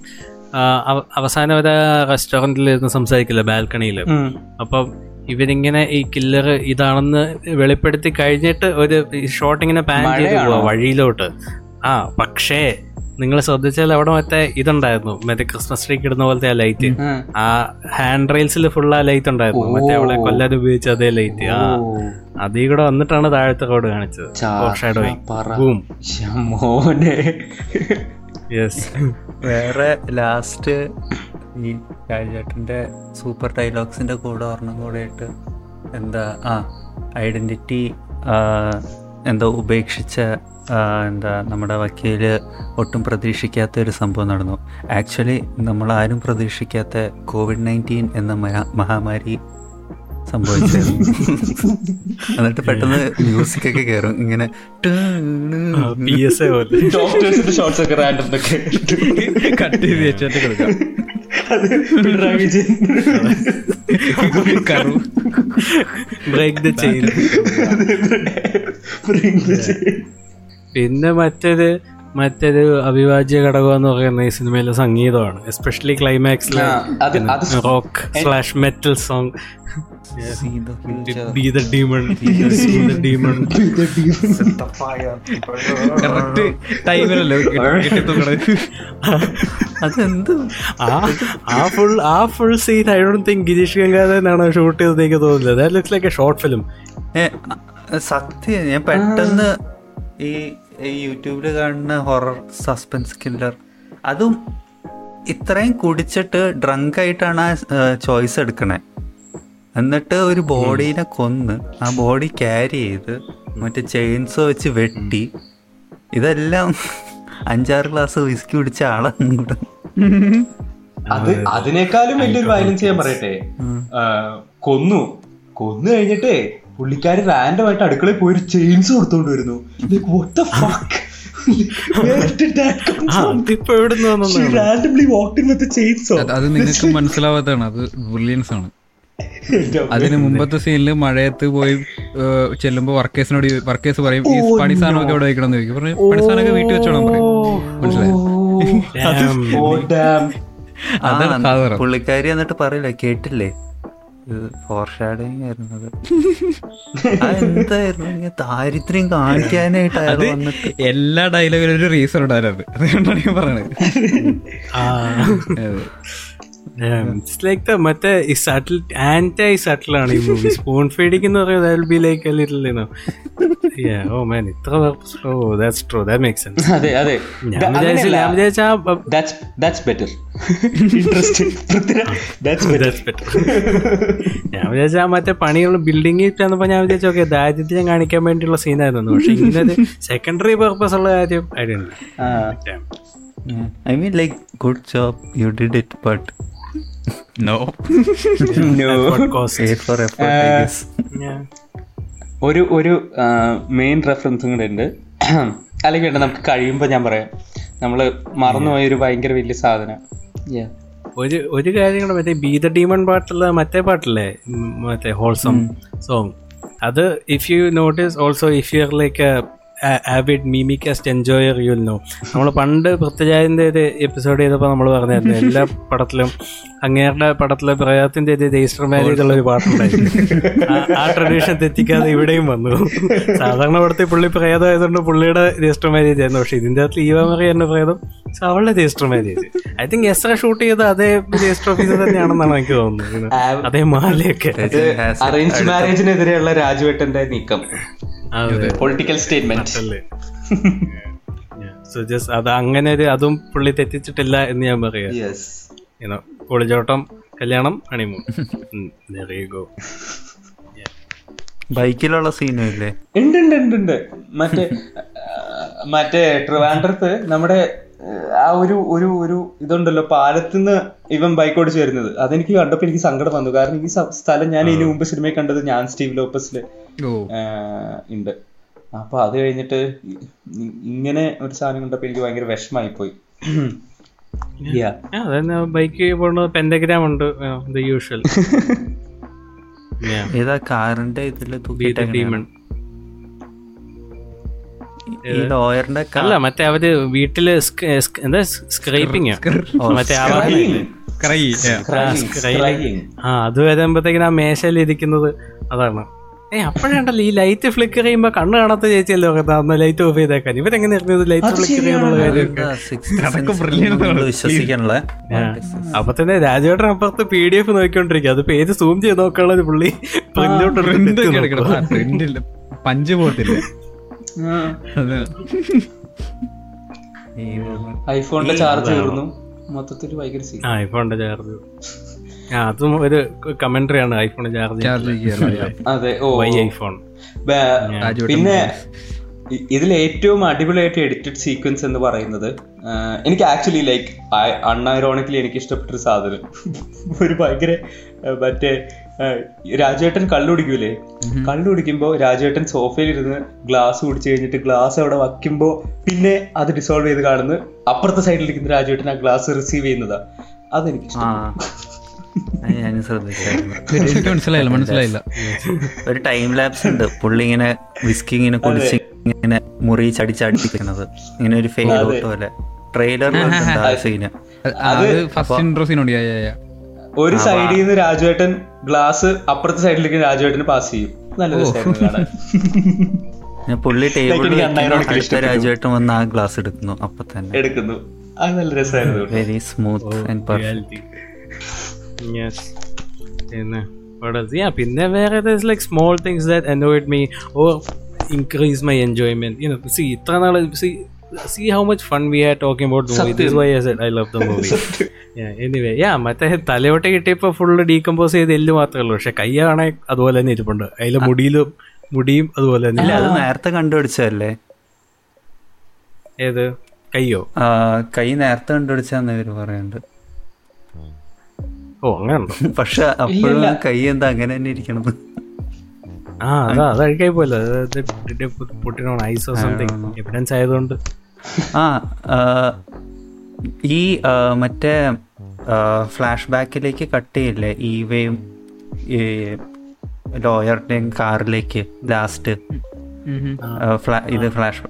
അവസാന വരെ ഒരു റെസ്റ്റോറന്റിൽ ഇരുന്ന് സംസാരിക്കില്ല ബാൽക്കണിയിൽ അപ്പം ഇവരിങ്ങനെ ഈ കില്ലർ ഇതാണെന്ന് വെളിപ്പെടുത്തി കഴിഞ്ഞിട്ട് ഒരു ഷോട്ട് ഇങ്ങനെ പാൻ ചെയ്ത്? പോവാ വഴിയിലോട്ട്. ആ പക്ഷേ നിങ്ങൾ ശ്രദ്ധിച്ചാൽ അവിടെ മറ്റേ ഇതുണ്ടായിരുന്നു. മറ്റേ ക്രിസ്മസ് ട്രീക്ക് ഇടുന്ന പോലത്തെ ആ ലൈറ്റ് ആ. ഹാൻഡ് റെയിൽസിൽ ഫുൾ ആ ലൈറ്റ് ഉണ്ടായിരുന്നു. മറ്റേ അവളെ കൊല്ലാൻ ഉപയോഗിച്ച അതേ ലൈറ്റ് ആ അതീ കൂടെ വന്നിട്ടാണ് താഴത്തെ റോഡ് കാണിച്ചത്. യെസ് വേറെ ലാസ്റ്റ് ഈ രാജേട്ടന്റെ സൂപ്പർ ഡയലോഗ്സിന്റെ കൂടെ ഒരെണ്ണം കൂടെ ആയിട്ട് എന്താ ആ ഐഡന്റിറ്റി എന്താ ഉപേക്ഷിച്ച എന്താ നമ്മുടെ വക്കീൽ ഒട്ടും പ്രതീക്ഷിക്കാത്ത ഒരു സംഭവം നടന്നു. ആക്ച്വലി നമ്മൾ ആരും പ്രതീക്ഷിക്കാത്ത കോവിഡ് നയന്റീൻ എന്ന മഹാമാരി സംഭവിച്ചായിരുന്നു എന്നിട്ട് പെട്ടെന്ന് മ്യൂസിക് ഒക്കെ കയറും ഇങ്ങനെ കട്ട് ചെയ്ത് വെച്ചിട്ട് കൊടുക്കാം. അത് പിണറായി വിജയൻ. കറു ബ്രേക്ക് ദ ചെയിൻ. പിന്നെ മറ്റൊരു മറ്റൊരു അവിഭാജ്യ ഘടകം എന്ന് പറയുന്ന ഈ സിനിമയിലെ സംഗീതമാണ്. എസ്പെഷ്യലി ക്ലൈമാക്സിലെ റോക്ക് സ്ലാഷ് മെറ്റൽ സോങ് അതെന്ത്? ആ ആ ഫുൾ ആ full scene I don't think Girish ഗംഗാധരനാണ് shoot ചെയ്തത് എനിക്ക് തോന്നുന്നില്ല. That looks like a short film സത്യം ഞാൻ പെട്ടെന്ന് ഈ ഈ യൂട്യൂബിൽ കാണുന്ന ഹൊറർ സസ്പെൻസ് കില്ലർ അതും ഇത്രയും കുടിച്ചിട്ട് ഡ്രങ്ക് ആയിട്ടാണ് ആ ചോയ്സ് എടുക്കണേ. എന്നിട്ട് ഒരു ബോഡീനെ കൊന്ന് ആ ബോഡി ക്യാരി ചെയ്ത് മറ്റേ ചെയിൻസ് വെച്ച് വെട്ടി. ഇതെല്ലാം അഞ്ചാറ് ഗ്ലാസ് വിസ്കി കുടിച്ച ആളാണ് കൂടെ അത് അതിനേക്കാളും വലിയൊരു വയലൻസ് ഞാൻ പറയട്ടെ. കൊന്നു. കൊന്നു കഴിഞ്ഞിട്ടേ പുള്ളിക്കാരി റാൻഡമായിട്ട് അടുക്കളയിൽ പോയി ഒരു ചെയിൻസ് കൊടുത്തോണ്ട് വരുന്നു. അത് നിങ്ങൾക്ക് മനസ്സിലാവാത്തതാണ്. അത് ബ്രില്യൻസ് ആണ്. അതിന് മുമ്പത്തെ സീനിൽ മഴയത്ത് പോയി ചെല്ലുമ്പോ വർക്കേഴ്സിനോട് വർക്കേഴ്സ് പറയും ഈ പണി സാധനമൊക്കെ എവിടെ വെക്കണം എന്ന് ചോദിക്കും. പറഞ്ഞു പണി സാധനമൊക്കെ വീട്ടിൽ വെച്ചോളാം പറയും. മനസ്സിലായോ. Oh. ആ, അതാണ് പുള്ളിക്കാരി എന്നിട്ട് പറയില്ല കേട്ടില്ലേ? ഫോർ ഷാഡിങ് ആയിരുന്നത്. എന്തായിരുന്നു ദാരിദ്ര്യം കാണിക്കാനായിട്ട് അയാൾ വന്നിട്ട്. എല്ലാ ഡയലോഗിലും ഒരു റീസൺ ഉണ്ടായിരുന്നു. അതുകൊണ്ടാണ് ഞാൻ പറയണത് ആ. അതെ. ഇറ്റ്സ് ലൈക്ക് ദ മറ്റേ ഈ സട്ടിൽ ആന്റൈ സട്ടിൽ ആണ് ഈ മൂവി സ്പൂൺ ഫീഡിംഗ് എന്ന് പറയുന്നത് be like little oh man ഇത്ര ഓ that's true that make sense അതെ അതെ ഞാൻ വിചാരിച്ചു ഞാൻ വിചാരിച്ച ആ That's that's better. Interesting. Prithviraj that's better. That's better. ഞാൻ വിചാരിച്ച മറ്റേ പണിയുള്ള ബിൽഡിംഗ് ചെന്നപ്പോ ഞാൻ വിചാരിച്ചു ഓക്കെ ദാരിദ്ര്യം കാണിക്കാൻ വേണ്ടിയുള്ള സീനായിരുന്നു പക്ഷെ ഇങ്ങനെ സെക്കൻഡറി പർപ്പസ് ഉള്ള കാര്യം ഐഡിയ ആ. I mean like good job you did it but No. No. For Yeah. ഒരു ഒരു മെയിൻ റെഫറൻസും കൂടെ ഉണ്ട്. അല്ലെങ്കിൽ വേണ്ട നമുക്ക് കഴിയുമ്പോൾ ഞാൻ പറയാം. നമ്മൾ മറന്നുപോയ ഒരു ഭയങ്കര വലിയ സാധനം. Yeah. ഒരു ഒരു കാര്യം കൂടെ മറ്റേ ബി ദ ഡീമൺ പാട്ടുള്ള മറ്റേ പാട്ടില്ലേ? മറ്റേ ഹോൾസം സോങ് അത് if you notice also if you are like memey cast enjoyer you know നമ്മൾ പണ്ട് പൃഥ്വിരാജിന്റെ ഒരു എപ്പിസോഡ് ചെയ്തപ്പോൾ നമ്മൾ പറഞ്ഞായിരുന്നു എല്ലാ പടത്തിലും അങ്ങേരുടെ പടത്തിലെ പ്രയാത്തിന്റെ ഒരു രജിസ്റ്റർ മാരേജ് ഉള്ള ഒരു പാട്ടുണ്ടായിരുന്നു. ആ- ട്രഡീഷൻ തെറ്റിക്കാതെ ഇവിടെയും വന്നു. സാധാരണ പടത്തിൽ പുള്ളി പ്രയാതമായതുകൊണ്ട് പുള്ളിയുടെ രജിസ്റ്റർ മാരേജ് ആയിരുന്നു പക്ഷെ ഇതിന്റെ അകത്ത് ഈ മറിയ പ്രേതം അവളുടെ register marriage I think Ezra shoot ചെയ്ത അതേ രജിസ്റ്റർ ഓഫീസർ തന്നെയാണെന്നാണ് എനിക്ക് തോന്നുന്നത്. അതേ മാലയൊക്കെ. ഇത് അറേഞ്ച് മാരേജിനെതിരെയുള്ള രാജുവേട്ടന്റെ നീക്കം. പൊളിറ്റിക്കൽ സ്റ്റേറ്റ്മെന്റ് അല്ലേ സോ ജസ്റ്റ് അത് അങ്ങനെ ഒരു അതും പുള്ളി തെറ്റിച്ചിട്ടില്ല എന്ന് ഞാൻ പറയാം. പൊളിച്ചോട്ടം കല്യാണം ഹണിമൂൺ ഗോ ബൈക്കിലുള്ള സീനും ഇല്ലേ ഉണ്ട് ഉണ്ട് ഉണ്ട് ഉണ്ട്. മറ്റേ മറ്റേ ട്രിവാൻഡ്രത്ത് നമ്മുടെ ആ, ഒരു ഒരു ഒരു ഇതുണ്ടല്ലോ പാലത്തിന്ന് ഇവൻ ബൈക്ക് ഓടിച്ചു വരുന്നത്. അതെനിക്ക് കണ്ടപ്പോ എനിക്ക് സങ്കടം വന്നു. കാരണം ഈ സ്ഥലം ഞാൻ ഇതിനു മുമ്പ് സിനിമയിൽ കണ്ടത് ഞാൻ സ്റ്റീവ് ലോപ്പസിൽ. ഉണ്ട്. അപ്പൊ അത് കഴിഞ്ഞിട്ട് ഇങ്ങനെ ഒരു സാധനം കണ്ടപ്പോ എനിക്ക് ഭയങ്കര വിഷമായി പോയി. ബൈക്ക് പോണ പെൻഡഗ്രാം ഉണ്ട്. ദ യൂഷ്വൽ ഏതാ കാറിന്റെ ഇതിൽ അല്ല മറ്റേ അവർ വീട്ടിൽ എന്താ സ്ക്രൈപ്പിംഗ് മറ്റേ. ആ അത് വരുമ്പോഴത്തേക്കിനും ആ മേശയിൽ ഇരിക്കുന്നത് അതാണ്. ഏ അപ്പോഴാണ്ടല്ലോ ഈ ലൈറ്റ് ഫ്ലിക്കർ ചെയ്യുമ്പോ കണ്ണ് കാണാത്ത ചേച്ചിയല്ലോ ലൈറ്റ് ഓഫ് ചെയ്തേക്കാൻ. ഇവരെങ്ങനെ ലൈറ്റ് ഫ്ലിക്കർ ചെയ്യാനുള്ള കാര്യം വിശ്വസിക്കാനുള്ള അപ്പൊ തന്നെ രാജേട്ടൻ അപ്പുറത്ത് പി ഡി എഫ് നോക്കിക്കൊണ്ടിരിക്കുക അത് പേര് സൂം ചെയ്ത് നോക്കാനുള്ള പുള്ളി പ്രിന്റ് പഞ്ച് ഐഫോണിന്റെ ചാർജ് തീർന്നു മൊത്തത്തിൽ ഭയങ്കര ഐഫോണിന്റെ ചാർജ് അതും ഒരു കമന്ററി ആണ്. ഐഫോൺ ചാർജ് അതെ. ഓ. വൈ ഐഫോൺ പിന്നെ ഇതിൽ ഏറ്റവും അടിപൊളിയായിട്ട് എഡിറ്റഡ് സീക്വൻസ് എന്ന് പറയുന്നത് എനിക്ക് ആക്ച്വലി ലൈക്ക് അൺഐറോണിക്കലി എനിക്ക് ഇഷ്ടപ്പെട്ടൊരു സാധനം. ഒരു ഭയങ്കര മറ്റേ രാജേട്ടൻ കള്ളുടിക്കൂലേ കള്ളു കുടിക്കൂലേ? കള്ളു കുടിക്കുമ്പോ രാജുവേട്ടൻ സോഫയിൽ ഇരുന്ന് ഗ്ലാസ് കുടിച്ചു കഴിഞ്ഞിട്ട് ഗ്ലാസ് അവിടെ വയ്ക്കുമ്പോ പിന്നെ അത് ഡിസോൾവ് ചെയ്ത് കാണുന്നു അപ്പുറത്തെ സൈഡിലിരിക്കുന്ന രാജേട്ടൻ ആ ഗ്ലാസ് റിസീവ് ചെയ്യുന്നതാ. അതെനിക്ക് ഞാൻ ശ്രദ്ധിച്ചായിരുന്നു. എനിക്ക് മനസ്സിലായില്ല മനസ്സിലായില്ല. ഒരു ടൈം ലാപ്സ് ഉണ്ട്. പുള്ളി ഇങ്ങനെ വിസ്കി ഇങ്ങനെ കുടിച്ച് ഇങ്ങനെ മുറി ചടിച്ചടിപ്പിക്കുന്നത് ഇങ്ങനെ ഒരു ഫെയിൽ ഔട്ട് പോലെ. ട്രെയിലറിലുണ്ട് സീന് അത് ഫസ്റ്റ് ഇൻട്രോ യാ. ഒരു സൈഡിൽ നിന്ന് രാജുവേട്ടൻ ഗ്ലാസ് അപ്പുറത്തെ സൈഡിലേക്ക് രാജുവേട്ടന് പാസ് ചെയ്യും. നല്ല രസമായിരുന്നു ഞാൻ പുള്ളി ടേബിളിൽ രാജുവേട്ടൻ വന്ന് ആ ഗ്ലാസ് എടുക്കുന്നു. അപ്പൊ തന്നെ എടുക്കുന്നു. അത് നല്ല രസമായിരുന്നു. Very smooth and perfect Yes. then what else? Yeah, പിന്നെ വേറെ there's like small things that annoyed me or increase my enjoyment. You know, see, ഇത്ര നാൾ see see how much fun we are talking about the movie. This is why I said I love the movie. yeah, anyway, yeah, മറ്റേ തലയോട്ട കിട്ടിയപ്പോ full decompose ചെയ്ത് എല്ല് മാത്രമേ ഉള്ളൂ പക്ഷെ കൈയാണെ അതുപോലെ തന്നെ ഇരിപ്പുണ്ട് അതിലെ മുടിയിലും മുടിയും അതുപോലെ തന്നെ അത് നേരത്തെ കണ്ടുപിടിച്ചതല്ലേ ഏത് കയ്യോ കൈ നേരത്തെ കണ്ടുപിടിച്ചാന്ന് ഇവർ പറയുന്നുണ്ട് ഓ അങ്ങനെയുണ്ടോ? പക്ഷെ അപ്പോഴും കൈ എന്താ അങ്ങനെ തന്നെ ഇരിക്കണത്? ആ അതാ അത് അഴുക്കായി പോലെ പൊട്ടിനോൺ ഐസ് ഓർ സംതിങ്. എവിഡൻസ് ആയതുകൊണ്ട്. ആ ഈ മറ്റേ ഫ്ലാഷ് ബാക്കിലേക്ക് കട്ട് ചെയ്യില്ലേ? ഈവയും ഈ ലോയറുടെയും കാറിലേക്ക് ലാസ്റ്റ്. ഇത് ഫ്ലാഷ്.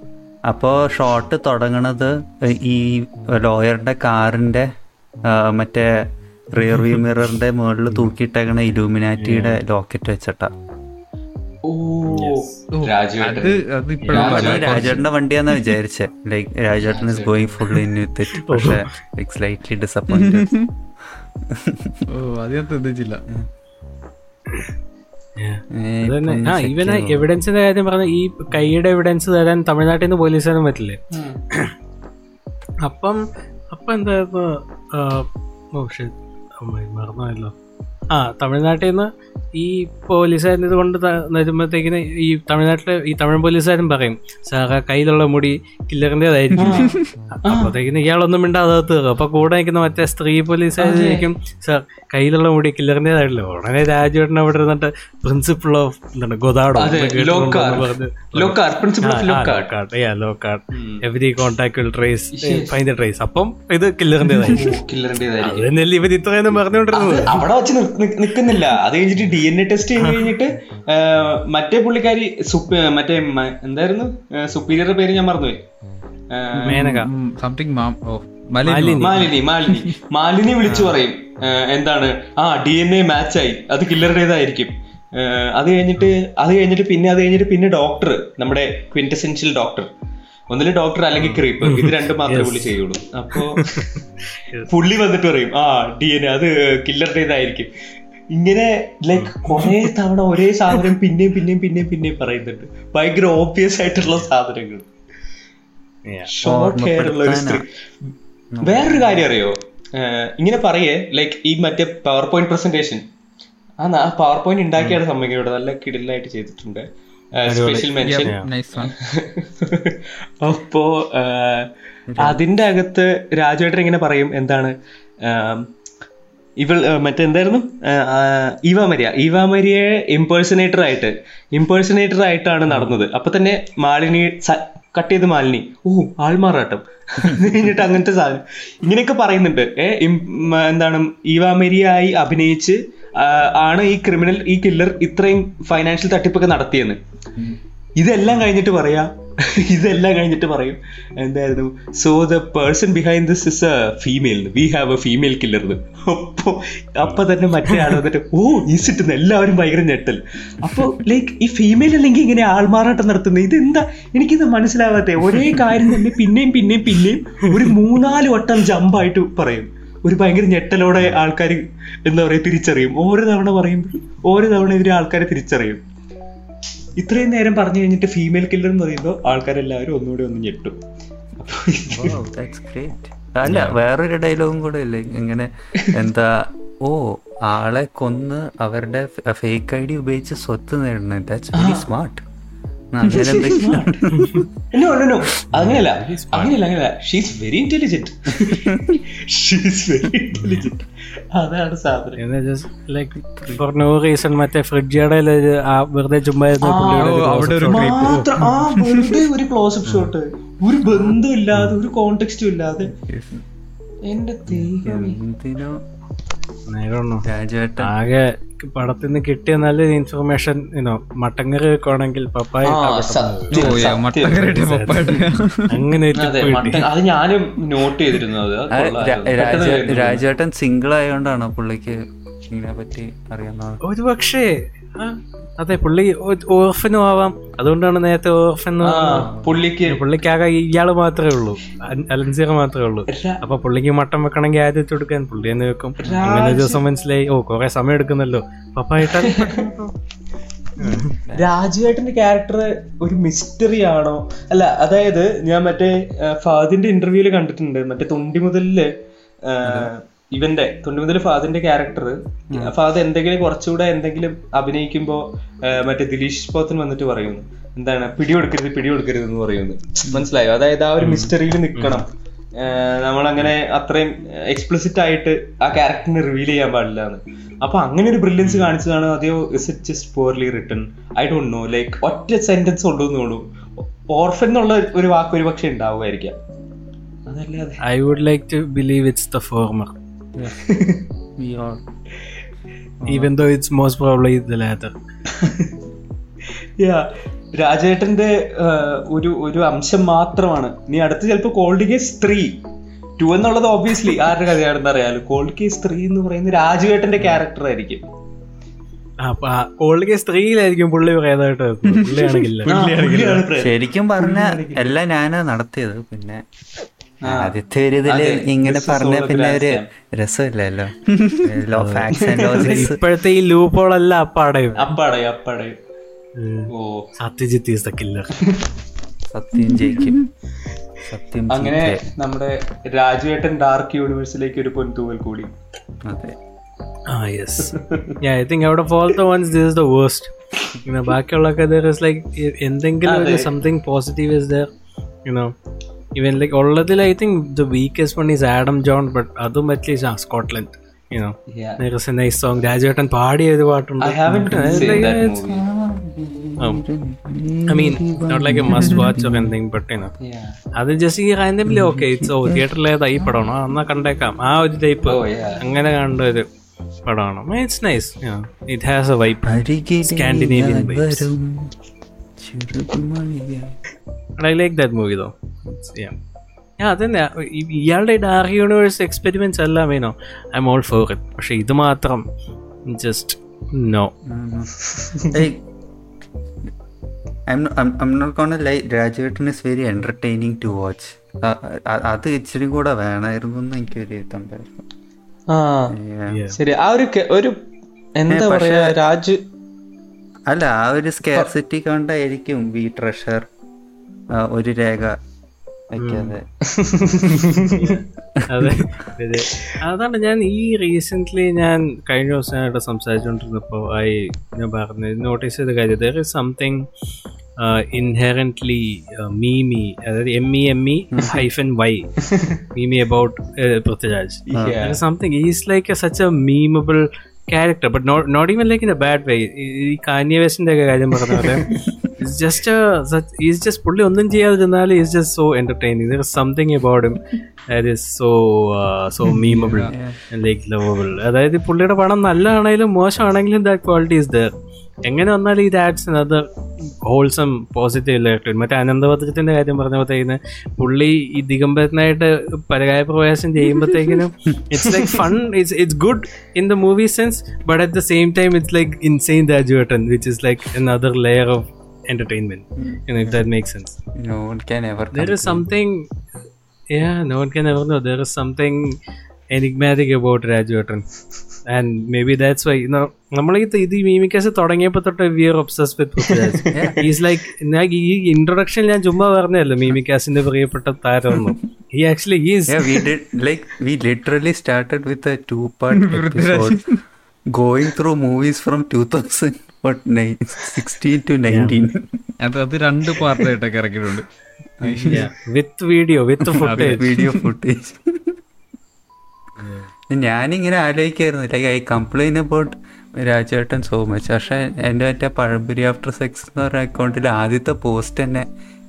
അപ്പോൾ ഷോട്ട് തുടങ്ങണത് ഈ ലോയറിന്റെ കാറിന്റെ മറ്റേ റിയർ വ്യൂ മിററിന്റെ മുകളിൽ തൂക്കിയിട്ടേക്കണ ഇലൂമിനാറ്റിയുടെ ലോക്കറ്റ് വെച്ചിട്ടാ. രാജേട്ടന്റെ വണ്ടിയാന്നാ വിചാരിച്ചേ. Like Rajettan is going full in with it പക്ഷേ സ്ലൈറ്റ്ലി ഡിസപ്പോയിന്റഡ് ഓ അത് ഞാൻ ശ്രദ്ധിച്ചില്ല. ഇവൻ എവിഡൻസിന്റെ കാര്യം പറഞ്ഞ ഈ കൈയുടെ എവിഡൻസ് തരാൻ തമിഴ്നാട്ടിൽ നിന്ന് പോലീസുകാരും പറ്റില്ലേ? അപ്പം അപ്പം എന്തായിരുന്നു ഓ ഓ comme il ആ തമിഴ്നാട്ടിൽ നിന്ന് ഈ പോലീസുകാരൻ ഇത് കൊണ്ട് വരുമ്പോഴത്തേക്കിന് ഈ തമിഴ്നാട്ടിലെ ഈ തമിഴ് പോലീസുകാരും പറയും സാറ കയ്യിലുള്ള മുടി കില്ലറിന്റെതായിരിക്കും. അപ്പോഴത്തേക്കിന് ഇയാളൊന്നും മിണ്ടാതെ അപ്പോൾ അപ്പൊ കൂടെ നിൽക്കുന്ന മറ്റേ സ്ത്രീ പോലീസുകാരിക്കും സാർ കയ്യിലുള്ള മുടി കില്ലറിന്റെതായിട്ടില്ല? ഉടനെ രാജുവേട്ടൻ അവിടെ ഇരുന്നിട്ട് പ്രിൻസിപ്പിൾ ഓഫ് എന്താണ് of Locard every contact will trace find the trace അപ്പം ഇത് കില്ലറിന്റെതായിരിക്കും. ഇവർ ഇത്രയൊന്നും പറഞ്ഞുകൊണ്ടിരുന്നത്? അവിടെ വെച്ച് നിക്കുന്നില്ല. അത് കഴിഞ്ഞിട്ട് ഡി എൻ എ ടെസ്റ്റ് ചെയ്ത് കഴിഞ്ഞിട്ട് മറ്റേ പുള്ളിക്കാരി മറ്റേ എന്തായിരുന്നു? സുപ്പീരിയറുടെ പേര് ഞാൻ മറന്നുപോയി. മേനക. സംതിങ് മലിനി. മാലിനി. മാലിനി വിളിച്ചു പറയും. എന്താണ്? ആ ഡി എൻ എ മാച്ച് ആയി. അത് കില്ലറുടേതായിരിക്കും അത് കഴിഞ്ഞിട്ട് അത് കഴിഞ്ഞിട്ട് പിന്നെ അത് കഴിഞ്ഞിട്ട് പിന്നെ ഡോക്ടർ നമ്മുടെ ക്വിന്റസെൻഷ്യൽ ഡോക്ടർ ഒന്നിൽ ഡോക്ടർ അല്ലെങ്കിൽ ക്രീപ്പ് ഇത് രണ്ടും മാത്രമേ പുള്ളി ചെയ്യുള്ളൂ. അപ്പോ പുള്ളി വന്നിട്ട് പറയും ആ ഡി എൻ അത് അത് കില്ലറുടേതായിരിക്കും ഇങ്ങനെ ലൈക്ക് കുറെ തവണ ഒരേ സാധനം പിന്നെയും പിന്നെയും പിന്നെയും പിന്നെയും പറയുന്നുണ്ട്. ഭയങ്കര ഓബ്വിയസ് ആയിട്ടുള്ള സാധനങ്ങൾ. ഷോർട്ട് ഹെയർ ഉള്ള ഒരു സ്ത്രീ വേറൊരു കാര്യം അറിയോ? ഇങ്ങനെ പറയേ ലൈക്ക് ഈ മറ്റേ പവർ പോയിന്റ് പ്രസന്റേഷൻ ആ ആ പവർ പോയിന്റ് ഉണ്ടാക്കിയാണ് സമ്മതിക്കുന്നത് നല്ല കിടിലായിട്ട് ചെയ്തിട്ടുണ്ട്. സ്പെഷ്യൽ മെൻഷൻ അപ്പോ അതിന്റെ അകത്ത് രാജുവേട്ടൻ ഇങ്ങനെ പറയും എന്താണ് ഇവൾ മറ്റെന്തായിരുന്നു? ഈവാമരിയ ഈവാമരിയെ ഇംപേഴ്സണേറ്റർ ആയിട്ട് ഇംപേഴ്സണേറ്റർ ആയിട്ടാണ് നടന്നത്. അപ്പൊ തന്നെ മാലിനി കട്ട് ചെയ്ത് മാലിനി. ഓ ആൾമാറാട്ടം. കഴിഞ്ഞിട്ട് അങ്ങനത്തെ സാധനം. ഇങ്ങനെയൊക്കെ പറയുന്നുണ്ട്. ഏ ഇം- മ, എന്താണ് ഈവാമരിയായി അഭിനയിച്ച് ആണ് ഈ ക്രിമിനൽ ഈ കില്ലർ ഇത്രയും ഫൈനാൻഷ്യൽ തട്ടിപ്പൊക്കെ നടത്തിയെന്ന്. ഇതെല്ലാം കഴിഞ്ഞിട്ട് പറയാ. ഇതെല്ലാം കഴിഞ്ഞിട്ട് പറയും. എന്തായിരുന്നു? So the person behind this is a female we have a female killer അപ്പോ അപ്പൊ തന്നെ മറ്റേ ആൾ വന്നിട്ട് ഓ ഈസിട്ടുന്ന എല്ലാവരും ഭയങ്കര ഞെട്ടൽ. അപ്പൊ ലൈക്ക് ഈ ഫീമെയിൽ അല്ലെങ്കിൽ ഇങ്ങനെ ആൾമാറാട്ടം നടത്തുന്നത് ഇതെന്താ? എനിക്കിത് മനസ്സിലാവാത്തെ. ഒരേ കാര്യം തന്നെ പിന്നെയും പിന്നെയും പിന്നെയും ഒരു മൂന്നാൽ വട്ടം ജമ്പായിട്ട് പറയും. ഒരു ഭയങ്കര ഞെട്ടലോടെ ആൾക്കാർ എന്താ പറയുക തിരിച്ചറിയും. ഓരോ തവണ പറയുമ്പോൾ ഓരോ തവണ ഇവർ ആൾക്കാരെ തിരിച്ചറിയും. ഇത്രയും നേരം പറഞ്ഞു കഴിഞ്ഞിട്ട് ഫീമെയിൽ കില്ലർ എന്ന് പറയുമ്പോൾ ആൾക്കാരെല്ലാവരും ഒന്നുകൂടി ഒന്ന് ഞെട്ടും. അല്ല വേറൊരു ഡയലോഗും കൂടെ ഇല്ലേ? ഇങ്ങനെ എന്താ ഓ ആളെ കൊന്ന് അവരുടെ ഫേക്ക് ഐ ഡി ഉപയോഗിച്ച് സ്വത്ത് that's very smart no no no, no. അങ്ങനെയല്ല അങ്ങനെയല്ല അങ്ങനെയല്ല she's very intelligent she's very intelligent അതാണ് സാധനം. ലൈക്ക് ഫോർ നോ റീസൺ മറ്റേ ഫ്രിഡ്ജിയുടെ ആ വെറുതെ ചുമ്മാ ഇരുന്ന ഒരു. മാത്രം ആ വെറുതെ ഒരു ക്ലോസപ്പ് ഷോട്ട് ഒരു കോണ്ടെക്സ്റ്റും ഇല്ലാതെ എന്റെ ദൈവമേ. ആകെ പടത്തിൽ നിന്ന് കിട്ടിയ നല്ല ഇൻഫർമേഷൻ ഇനോ മട്ടങ്കറി വെക്കുവാണെങ്കിൽ പപ്പായ അങ്ങനെ. അത് ഞാനും നോട്ട് ചെയ്തിരുന്നത്. രാജേട്ടൻ സിംഗിൾ ആയതുകൊണ്ടാണ് പുള്ളിക്ക് ഇതിനെ പറ്റി അറിയാവുന്നത്? ഒരു പക്ഷേ അതെ പുള്ളി ഓർഫനും ആവാം. അതുകൊണ്ടാണ് നേരത്തെ ഓർഫൻ പുള്ളിക്ക് പുള്ളിക്കാകെ ഇയാൾ മാത്രമേ ഉള്ളൂ. അലൻസിയർ മാത്രമേ ഉള്ളൂ. അപ്പൊ പുള്ളിക്ക് മട്ടൻ വെക്കണമെങ്കിൽ ആദ്യത്തെ എടുക്കാൻ പുള്ളി എന്ന് വെക്കും. അങ്ങനെ ഒരു ദിവസം മനസ്സിലായി ഓ കൊറേ സമയം എടുക്കുന്നല്ലോ. പപ്പായിട്ട രാജുവേട്ടന്റെ ക്യാരക്ടർ ഒരു മിസ്റ്ററി ആണോ? അല്ല അതായത് ഞാൻ മറ്റേ ഫാദിന്റെ ഇന്റർവ്യൂൽ കണ്ടിട്ടുണ്ട്. മറ്റേ തൊണ്ടി മുതലിൽ ഇവന്റെ തൊണ്ടി ഫാദറിന്റെ ക്യാരക്ടർ ഫാദർ എന്തെങ്കിലും കുറച്ചുകൂടെ എന്തെങ്കിലും അഭിനയിക്കുമ്പോ മറ്റേ ദിലീഷ് പോത്തൻ വന്നിട്ട് പറയുന്നു. എന്താണ്? പിടികൊടുക്കരുത് പിടികൊടുക്കരുത് എന്ന് പറയുന്നു. മനസ്സിലായോ? അതായത് ആ ഒരു മിസ്റ്ററിയിൽ നിൽക്കണം നമ്മളങ്ങനെ അത്രയും എക്സ്പ്ലിസിറ്റ് ആയിട്ട് ആ ക്യാരക്ടറിനെ റിവീൽ ചെയ്യാൻ പാടില്ല എന്ന് അപ്പൊ അങ്ങനെ ഒരു ബ്രില്യൻസ് കാണിച്ചതാണ് അതെയോ? Is it just poorly written I don't know like ഒറ്റ സെന്റൻസ് ഉള്ളൂ ഓർഫൻ എന്നുള്ള ഒരു വാക്ക് ഒരു പക്ഷെ ഉണ്ടാവുമായിരിക്കാം. I would like to believe it's the the former, We are. Uh, even though it's most probably the latter. Yeah. രാജേട്ടന്റെ ഒരു ഒരു അംശം മാത്രമാണ്. നീ അടുത്ത് ചിലപ്പോ കോൾഡ് കേസ് ത്രീ ടു എന്നുള്ളത് ഓബിയസ്ലി ആരുടെ കഥയാണെന്ന് അറിയാലോ. കോൾഡ് കേസ് ത്രീ എന്ന് പറയുന്ന രാജുവേട്ടന്റെ ക്യാരക്ടർ ആയിരിക്കും. പുള്ളി. ശരിക്കും പറഞ്ഞ എല്ലാം ഞാനാ നടത്തിയത്. പിന്നെ ആദ്യത്തെ ഒരു ഇതിൽ അതെ, ഇങ്ങനെ പറഞ്ഞ പിന്നെ ഒരു രസമില്ലല്ലോ. ലോ ഫാക്സ് ആൻഡ് ലോജിക്സ് ഇപ്പോഴത്തെ ഈ ലൂപ്പോളെല്ലാം അപ്പാടയും അപ്പാടയും. അപ്പാടയും ഓ. സത്യജിത്ത് ഈസ് ദ കില്ലർ സത്യം ജയിക്കും. സത്യം അങ്ങനെ. നമ്മുടെ രാജുവേട്ടൻ ഡാർക്ക് യൂണിവേഴ്സിലേക്ക് ഒരു പൊൻതൂവൽ കൂടി. അതെ. ആ യെസ് ഞാൻ I think out of all the the waste is the worst. You know, ബാക്കിയുള്ളൊക്കെ there is like എന്തെങ്കിലും ഒരു something positive is there. You even like ഉള്ളതിൽ I think the weakest one is Adam John, but അതും least ആ Scotland. You know, there is a nice song. രാജേട്ടൻ പാടിയ ഒരു പാട്ടുണ്ട്. I haven't It's seen like- that it's- movie. um, I mean, not like a must watch or anything, but you know. Yeah. അത് just ഈ randomly okay it's ഓ തിയേറ്ററിൽ ഏതാ ഈ പടമാണോ എന്നാ കണ്ടേക്കാം ആ ഒരു ടൈപ്പ് Oh, yeah. അങ്ങനെ കണ്ട ഒരു പടമാണ് it's nice it has a അരികിൽ Scandinavian ഞാൻ ചെറുകുമണിയായി. I like that movie though അതന്നെ. ഈ- ഇയാളുടെ ഡാർക്ക് യൂണിവേഴ്സ് എക്സ്പെരിമെന്റ്സ് എല്ലാം വേണോ I M all for it പക്ഷെ ഇത് മാത്രം just no Hey, I'm, I'm, I'm not gonna lie, Rajuvettan is very entertaining to watch അത് ഇച്ചിരി കൂടെ വേണമായിരുന്നു എന്ന് എനിക്കൊരു ഇതുണ്ടായിരുന്നു ആ ശരി. ആ ഒരു ഒരു എന്താ പറയാ രാജു അല്ല ആ ഒരു സ്കേർസിറ്റി കൊണ്ടായിരിക്കും വി ട്രഷർ ഒരു രേഖ വയ്ക്കാതെ അതെ അതെ. അതാണ് ഞാൻ ഈ റീസെന്റ് ഞാൻ കഴിഞ്ഞ ദിവസമായിട്ട് സംസാരിച്ചുകൊണ്ടിരുന്നപ്പോൾ ആയി ഞാൻ പറഞ്ഞു നോട്ടീസ് ചെയ്ത കാര്യം. There is something inherently memey അതായത് M E M E hyphen Y memey about Prithviraj. Something is like such a memeable character but not not even like in a bad way ഈ Kanye വെസ്റ്റിന്റെ ഒക്കെ കാര്യം പറഞ്ഞ പോലെ just is just പുള്ളി ഒന്നും ചെയ്യാതിരുന്നാൽ is just so entertaining there something about him that is so so memeable like lovable അതായത് ഈ പുള്ളിയുടെ പണം നല്ലതാണെങ്കിലും മോശമാണെങ്കിലും ദാറ്റ് ക്വാളിറ്റി ഇസ് ദർ എങ്ങനെ വന്നാലും ഇത് ആഡ്സ് അത് ഹോൾസം പോസിറ്റീവ് ഇലക്ട്രിക് മറ്റേ അനന്തപത്രത്തിന്റെ കാര്യം പറഞ്ഞപ്പോഴത്തേക്കിന് പുള്ളി ഈ ദിഗംബരനായിട്ട് പരകായ പ്രവേശം ചെയ്യുമ്പോഴത്തേക്കിനും it's like fun it's it's good in the movie sense but at the same time it's like insane Rajuvettan which is like another layer of entertainment. You know if that makes sense. No one can ever. there is something yeah no one can ever know. There is something enigmatic about Rajuvettan and maybe that's why നമ്മൾ ഈ ഇത് Memecast തുടങ്ങിയപ്പോ തൊട്ട് we are obsess with is like ഞാൻ ഈ introduction ഞാൻ ചുമ്മാ പറഞ്ഞല്ലോ മീമിക്കാസിന്റെ പ്രിയപ്പെട്ട താരമൊന്നും. ഈ actually is like we literally started with to started with through movies from two thousand through movies from 2000 what 16 to 19. അത് അത് രണ്ട് പാർട്ടായിട്ടൊക്കെ ഇറക്കിയിട്ടുണ്ട്. With video with footage video footage ഞാനിങ്ങനെ ആലോചിക്കായിരുന്നു. Like I complain about Rajettan so much പക്ഷെ എന്റെ മറ്റേ pazhampori after sex എന്ന് പറഞ്ഞ അക്കൗണ്ടിൽ ആദ്യത്തെ പോസ്റ്റ് തന്നെ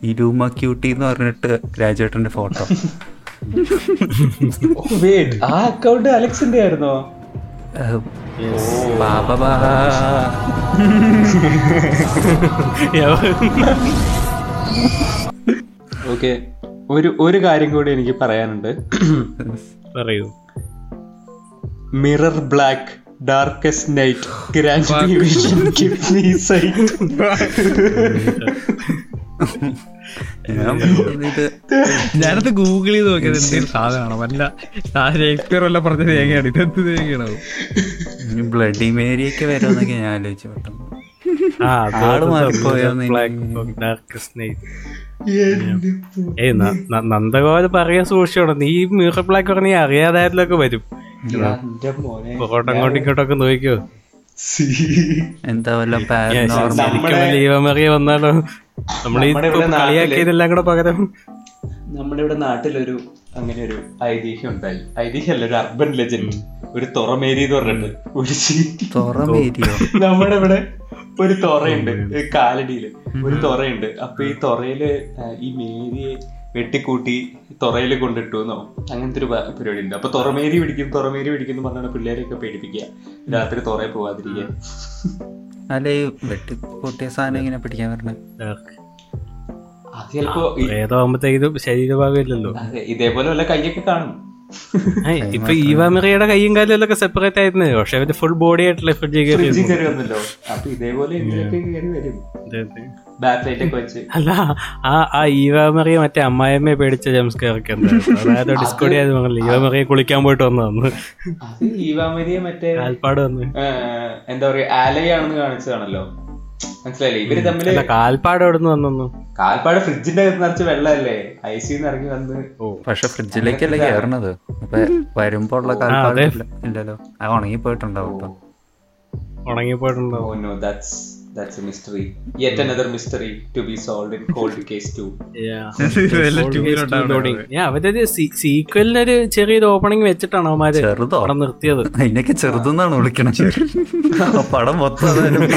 ഇലൂമ ക്യൂട്ടി എന്ന് പറഞ്ഞിട്ട് രാജേട്ടന്റെ ഫോട്ടോ ആ അക്കൗണ്ട് അലക്സിന്റെ ആയിരുന്നോ ബാബാ ഓക്കെ ഒരു ഒരു കാര്യം കൂടി എനിക്ക് പറയാനുണ്ട്. പറയൂ. Mirror black darkest night grand division give me sight ഞാനത് ഗൂഗിൾ ചെയ്ത് നോക്കിയത് എന്തെങ്കിലും സാധനമാണോ? വല്ല ഷേക്സ്പിയർ വല്ല പറഞ്ഞ തേങ്ങയാണ് ഇതെന്ത് തേങ്ങയാണോ ബ്ലഡി മേരി ഒക്കെ വരുമെന്നൊക്കെ ഞാൻ ആലോചിച്ചു പെട്ടെന്ന്. ആ ആൾ മാറിപ്പോയോന്ന് ഏയ് നന്ദഗോപാൽ പറയാൻ സൂക്ഷിച്ചോണം. നീ മ്യൂറ ബ്ലാക്ക് പറഞ്ഞ അറിയാതായാലൊക്കെ വരും. മോനെ. അങ്ങോട്ടും ഇങ്ങോട്ടൊക്കെ നോക്കിയോ എന്താ വല്ല ലീവമറിയ വന്നാലോ നമ്മുടെ ഇവിടെ നാട്ടിൽ കളിയാക്കിയതെല്ലാം കൂടെ പകരം നമ്മുടെ ഇവിടെ നാട്ടിലൊരു അങ്ങനെ ഒരു ഐതിഹ്യം ഉണ്ടായി. ഐതിഹ്യമല്ല ഒരു അർബൻ ലെജൻഡ് ഒരു തുറമേരി എന്ന് പറഞ്ഞിട്ട് ഒരു ചീറ്റി തുറമേരിയോ നമ്മുടെ ഇവിടെ ഒരു തുറയുണ്ട് ഈ കാലടിയിൽ. ഒരു തുറയുണ്ട്. അപ്പൊ ഈ തുറയിൽ ഈ മേരിയെ വെട്ടിക്കൂട്ടി തുറയിൽ കൊണ്ടിട്ടു എന്നോ? അങ്ങനത്തെ ഒരു പരിപാടി ഉണ്ട് അപ്പൊ തുറമേരി പിടിക്കും തുറമേരി പിടിക്കും എന്ന് പറഞ്ഞാണ് പിള്ളേരെയൊക്കെ പേടിപ്പിക്കുക. രാത്രി തുറയിൽ പോവാതിരിക്കുക. അല്ല ഈ വെട്ടി പൊട്ടിയ സാധനം ഇങ്ങനെ പിടിക്കാൻ വരണേ. ഏതാവുമ്പത്തേക്കും ശരീരഭാഗം ഇല്ലല്ലോ. ഇതേപോലെ വല്ല കൈയൊക്കെ കാണും. ഇപ്പൊ ഈവാമിറിയുടെ കൈയും കാലും ഒക്കെ സെപ്പറേറ്റ് ആയിരുന്നു. പക്ഷെ അവർ ഫുൾ ബോഡി ആയിട്ടുള്ള ഫ്രിഡ്ജിൽ കയറി അപ്പൊ ഇതേപോലെ അല്ല ആ ആ ഈവാമറിയ മറ്റേ അമ്മായിയമ്മയെ പേടിച്ച ജംസ്കാരൊക്കെ അതായത് ഡിസ്കോഡി ആയത് പറഞ്ഞില്ല ഈവാമറിയെ കുളിക്കാൻ പോയിട്ട് വന്നു വന്നു ഈവാമരിയെ മറ്റേ ആൽപ്പാട് വന്ന്. എന്താ പറയാ ആലയാണെന്ന് കാണിച്ചതാണല്ലോ. മനസ്സിലായില്ലേ? ഇവർ തമ്മിൽ അല്ല കാൽപ്പാട് എവിടുന്ന് വന്നു കാൽപ്പാട് ഫ്രിഡ്ജിന്റെ അകത്ത് നിറച്ച് വെള്ളമല്ലേ? ഐസിന്ന് ഇറങ്ങി വന്ന് പക്ഷെ ഫ്രിഡ്ജിലേക്കല്ലേ കയറണത് അപ്പൊ വരുമ്പോ ഉള്ള കാൽപ്പാട് ഇല്ലല്ലോ. അത് ഉണങ്ങി പോയിട്ടുണ്ടാവും ഇപ്പൊ ഉണങ്ങിപ്പോയിട്ടുണ്ടോ ഓ no that's that's a mystery yet another mystery to be solve in cold case 2 അവരൊരു സീക്വലിനൊരു ചെറിയൊരു ഓപ്പണിംഗ് വെച്ചിട്ടാണ് അവന്മാര് ചെറുതോ? നിർത്തിയത്. അതിനൊക്കെ ചെറുതെന്നാണ് വിളിക്കണത്. പടം മൊത്തം അതായാലും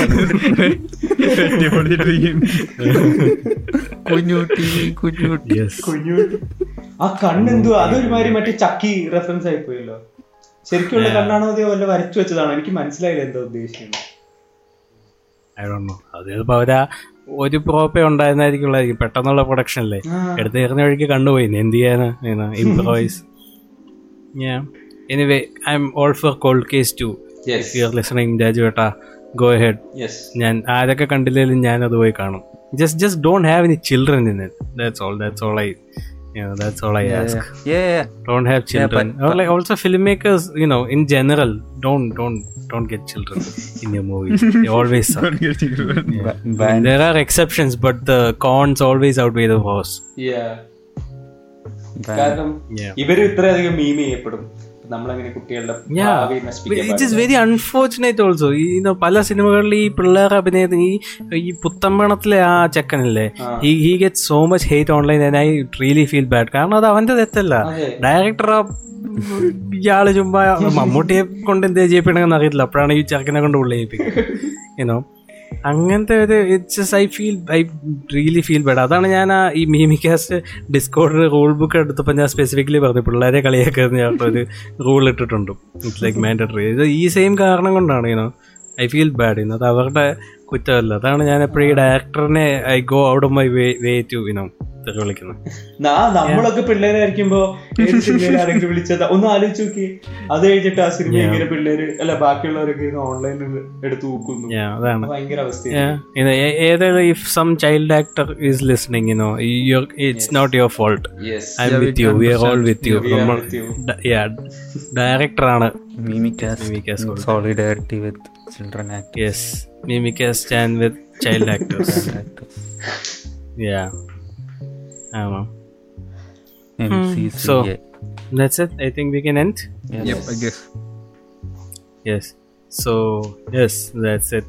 കുഞ്ഞൂട്ടി കുഞ്ഞൂട്ടി. ആ കണ്ണെന്തോ അതൊരുമാതിരി മറ്റേ ചക്കി റെഫറൻസ് ആയി പോയല്ലോ. ശരിക്കുള്ള കണ്ണാണോ? അതോ വല്ല വരച്ചു വെച്ചതാണോ? എനിക്ക് മനസ്സിലായില്ല എന്താ ഉദ്ദേശിക്കുന്നത്. അത് ചിലപ്പോ അവരാ ഒരു പ്രോപ്പേ ഉണ്ടായിരുന്നായിരിക്കും പെട്ടെന്നുള്ള പ്രൊഡക്ഷൻ അല്ലേ? എടുത്ത് കയറുന്ന വഴിക്ക് കണ്ടുപോയി. എന്ത് ചെയ്യാനാ? ഞാൻ anyway I'm all for cold case two you are listening രാജുവേട്ടാ go ahead ഞാൻ ആരൊക്കെ കണ്ടില്ലെങ്കിലും ഞാൻ അത് പോയി കാണും. Just just don't have any children in it that's all that's all I that's all I ask ഏ don't have children or like also filmmakers you know in general don't don't don't get children in your movies they always suck there are exceptions but the cons always outweigh the pros കാരണം Yeah. ഇവര് ഇത്രയധികം മീം ചെയ്യപ്പെടും നമ്മളങ്ങനെ കുട്ടികളുടെ very unfortunate also ഈ പല സിനിമകളിൽ ഈ പിള്ളേർ അഭിനയത്തിന് ഈ ഈ പുത്തമ്പണത്തിലെ ആ ചെക്കനല്ലേ? ഈ he get so much hate online and I really feel bad കാരണം അത് അവന്റെ തെറ്റല്ല. ഡയറക്ടർ ഡയറക്ടർ ഇയാൾ ചുമ്മാ മമ്മൂട്ടിയെ കൊണ്ട് എന്ത് ചെയ്യിപ്പിക്കണമെന്ന് അറിയത്തില്ല. അപ്പോഴാണ് ഈ ചെറുക്കനെ കൊണ്ട് പുള്ളി ചെയ്യിപ്പിക്കുന്നത് അങ്ങനത്തെ ഒരു it's I feel I really feel bad അതാണ് ഞാൻ ആ ഈ മീമിക്കാസ്റ്റ് ഡിസ്കോഡ് റൂൾ ബുക്ക് എടുത്തപ്പോൾ ഞാൻ സ്പെസിഫിക്കലി പറഞ്ഞു പിള്ളേരെ കളിയാക്കുന്ന ഞാൻ ഒരു റൂൾ ഇട്ടിട്ടുണ്ട്. ഇറ്റ്സ് ലൈക്ക് മാൻഡറ്ററി ഇത് ഈ സെയിം കാരണം കൊണ്ടാണ് ഇനോ ഐ ഫീൽ ബാഡ് ഇന്നത് അവരുടെ കുറ്റമല്ല. അതാണ് ഞാൻ എപ്പോഴും ഈ ഡയറക്ടറിനെ I go out of my way way to you know തെറി വിളിക്കുന്നത്. നാ നമ്മളൊക്കെ പിള്ളേരായിരിക്കുമ്പോ ആരെങ്കിലും വിളിച്ചത്? ഒന്ന് ആലോചിച്ച് നോക്കി. അത് കഴിഞ്ഞിട്ട് ആ സിനിമ ഇങ്ങനെ പിള്ളേര് അല്ല ബാക്കിയുള്ളവരൊക്കെ ഓൺലൈനിൽ എടുത്ത് നോക്കുന്നു അതാണ്. ഭയങ്കര അവസ്ഥ ഏതായാലും if some child actor is listening child it's not your fault I with you not your fault. With you with you. We are all with you. We are നമ്മൾ- ഡയറക്ടറാണ് Memecast solidarity with children actors mimic stand with child actors. yeah. I don't know. MCC, so yeah. that's it. I think we can end. Yes. Yep, I guess. Yes. So yes, that's it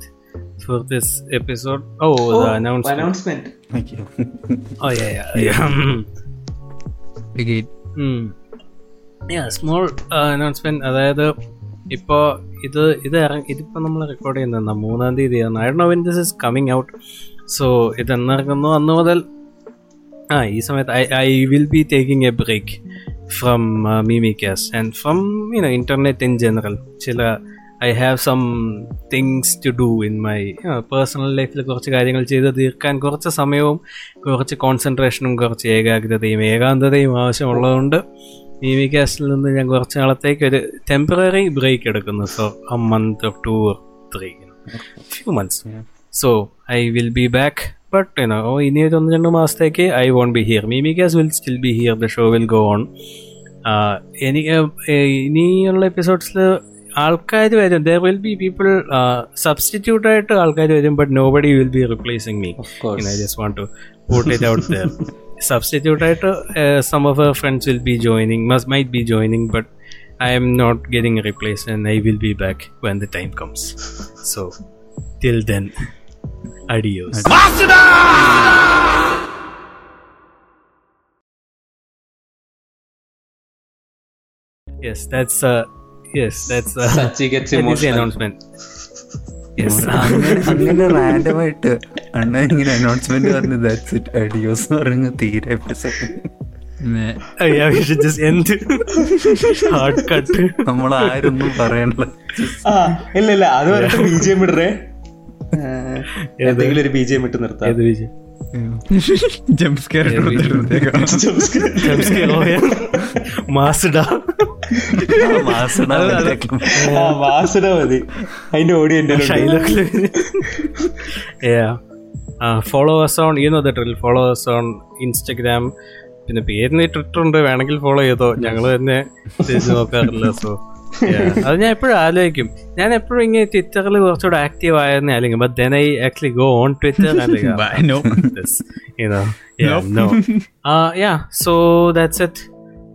for this episode. Oh, oh the announcement. Announcement. Thank you. oh yeah, yeah. yeah. Big mm. Yes, more uh, announcement. അതായത് ഇപ്പോൾ ഇത് ഇത് ഇറങ്ങി ഇതിപ്പോൾ നമ്മൾ record ചെയ്യുന്ന മൂന്നാം തീയതിയാണ് I do when this is coming out so ഇത് എന്നിറങ്ങുന്നു അന്ന് മുതൽ ആ ഈ സമയത്ത് I I will be taking a break from Memecast and from you know internet in general ചില I have some things to do in my personal ലൈഫിൽ കുറച്ച് കാര്യങ്ങൾ ചെയ്ത് തീർക്കാൻ കുറച്ച് സമയവും കുറച്ച് കോൺസെൻട്രേഷനും കുറച്ച് ഏകാഗ്രതയും ഏകാന്തതയും ആവശ്യമുള്ളതുകൊണ്ട് മീമിക്കാസ്റ്റിൽ നിന്ന് ഞാൻ കുറച്ച് നാളത്തേക്ക് ഒരു ടെമ്പററി ബ്രേക്ക് എടുക്കുന്നു. For a month of two or three few months so I will be back but you know ഇനി ഒരു ഒന്ന് രണ്ട് മാസത്തേക്ക് I won't be here Memecast will still be here the show will go on എനിക്ക് ഇനിയുള്ള എപ്പിസോഡ്സിൽ ആൾക്കാർ വരും. There will be people substitute ആയിട്ട് ആൾക്കാർ വരും but nobody will be replacing me Of course. I just want to put it out there substitute ആയിട്ട് some of our friends will be joining must might be joining but I'm not getting replace and I will be back when the time comes so till then adios Yes, that's uh yes, that's uh Sachi gets that is the emotional. announcement. Yes. അങ്ങനെ റാൻഡമായിട്ട് അണ്ണ ഇങ്ങനെ announcement പറഞ്ഞു that's it adios എന്ന് പറഞ്ഞു തീരെ. നമ്മൾ ആരൊന്നും ആ ഇല്ല ഇല്ല അത് പറഞ്ഞിട്ട് ബി ജി എം ഇടറേ. എന്തെങ്കിലും ഒരു ബി ജി എം ഇട്ട് നിർത്താം. ഏത് Vijay? Jump scare Jumpscare, yeah. മാസ്ഡാ വാസന മതി. അതിന്റെ audio thrill follow yeah. On Instagram us on, you know the drill. Follow us on Instagram. പിന്നെ പേരിന് ട്വിറ്റർ ഉണ്ട്. വേണമെങ്കിൽ ഫോളോ ചെയ്തോ. ഞങ്ങൾ തന്നെ നോക്കാറില്ല സോ അത് ഞാൻ എപ്പോഴും ആലോചിക്കും. ഞാൻ എപ്പോഴും ഇങ്ങനെ ട്വിറ്ററിൽ കുറച്ചുകൂടെ ആക്റ്റീവ് ആയിരുന്നേ അല്ലെങ്കിൽ but then I actually go on Twitter yeah this, you know.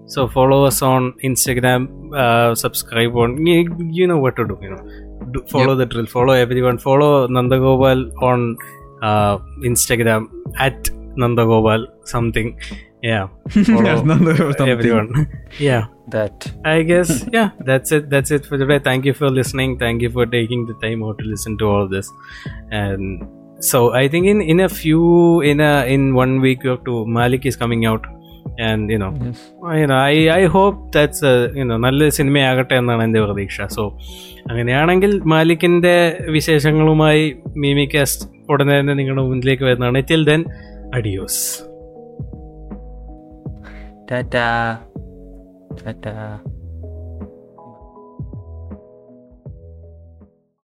so follow us on instagram uh, subscribe on you, you, know what to do you know. Do, follow yep. the drill follow everyone. Follow nandagopal on uh, instagram at nandagopal something. Yeah. Everyone. Yeah. That. I guess yeah that's it that's it for today. Thank you for listening. Thank you for taking the time out to listen to all this. And so i think in in a few in a in one week or two malik is coming out. And you know, you know, I I hope that's a you know നല്ല സിനിമയാകട്ടെ എന്നാണ് എന്റെ പ്രതീക്ഷ. So അങ്ങനെയാണെങ്കിൽ മാലിക്കിന്റെ വിശേഷങ്ങളുമായി മീമി cast ഉടനെ തന്നെ നിങ്ങളുടെ മുന്നിലേക്ക് വരുന്നതാണ്. Till then adios tata tata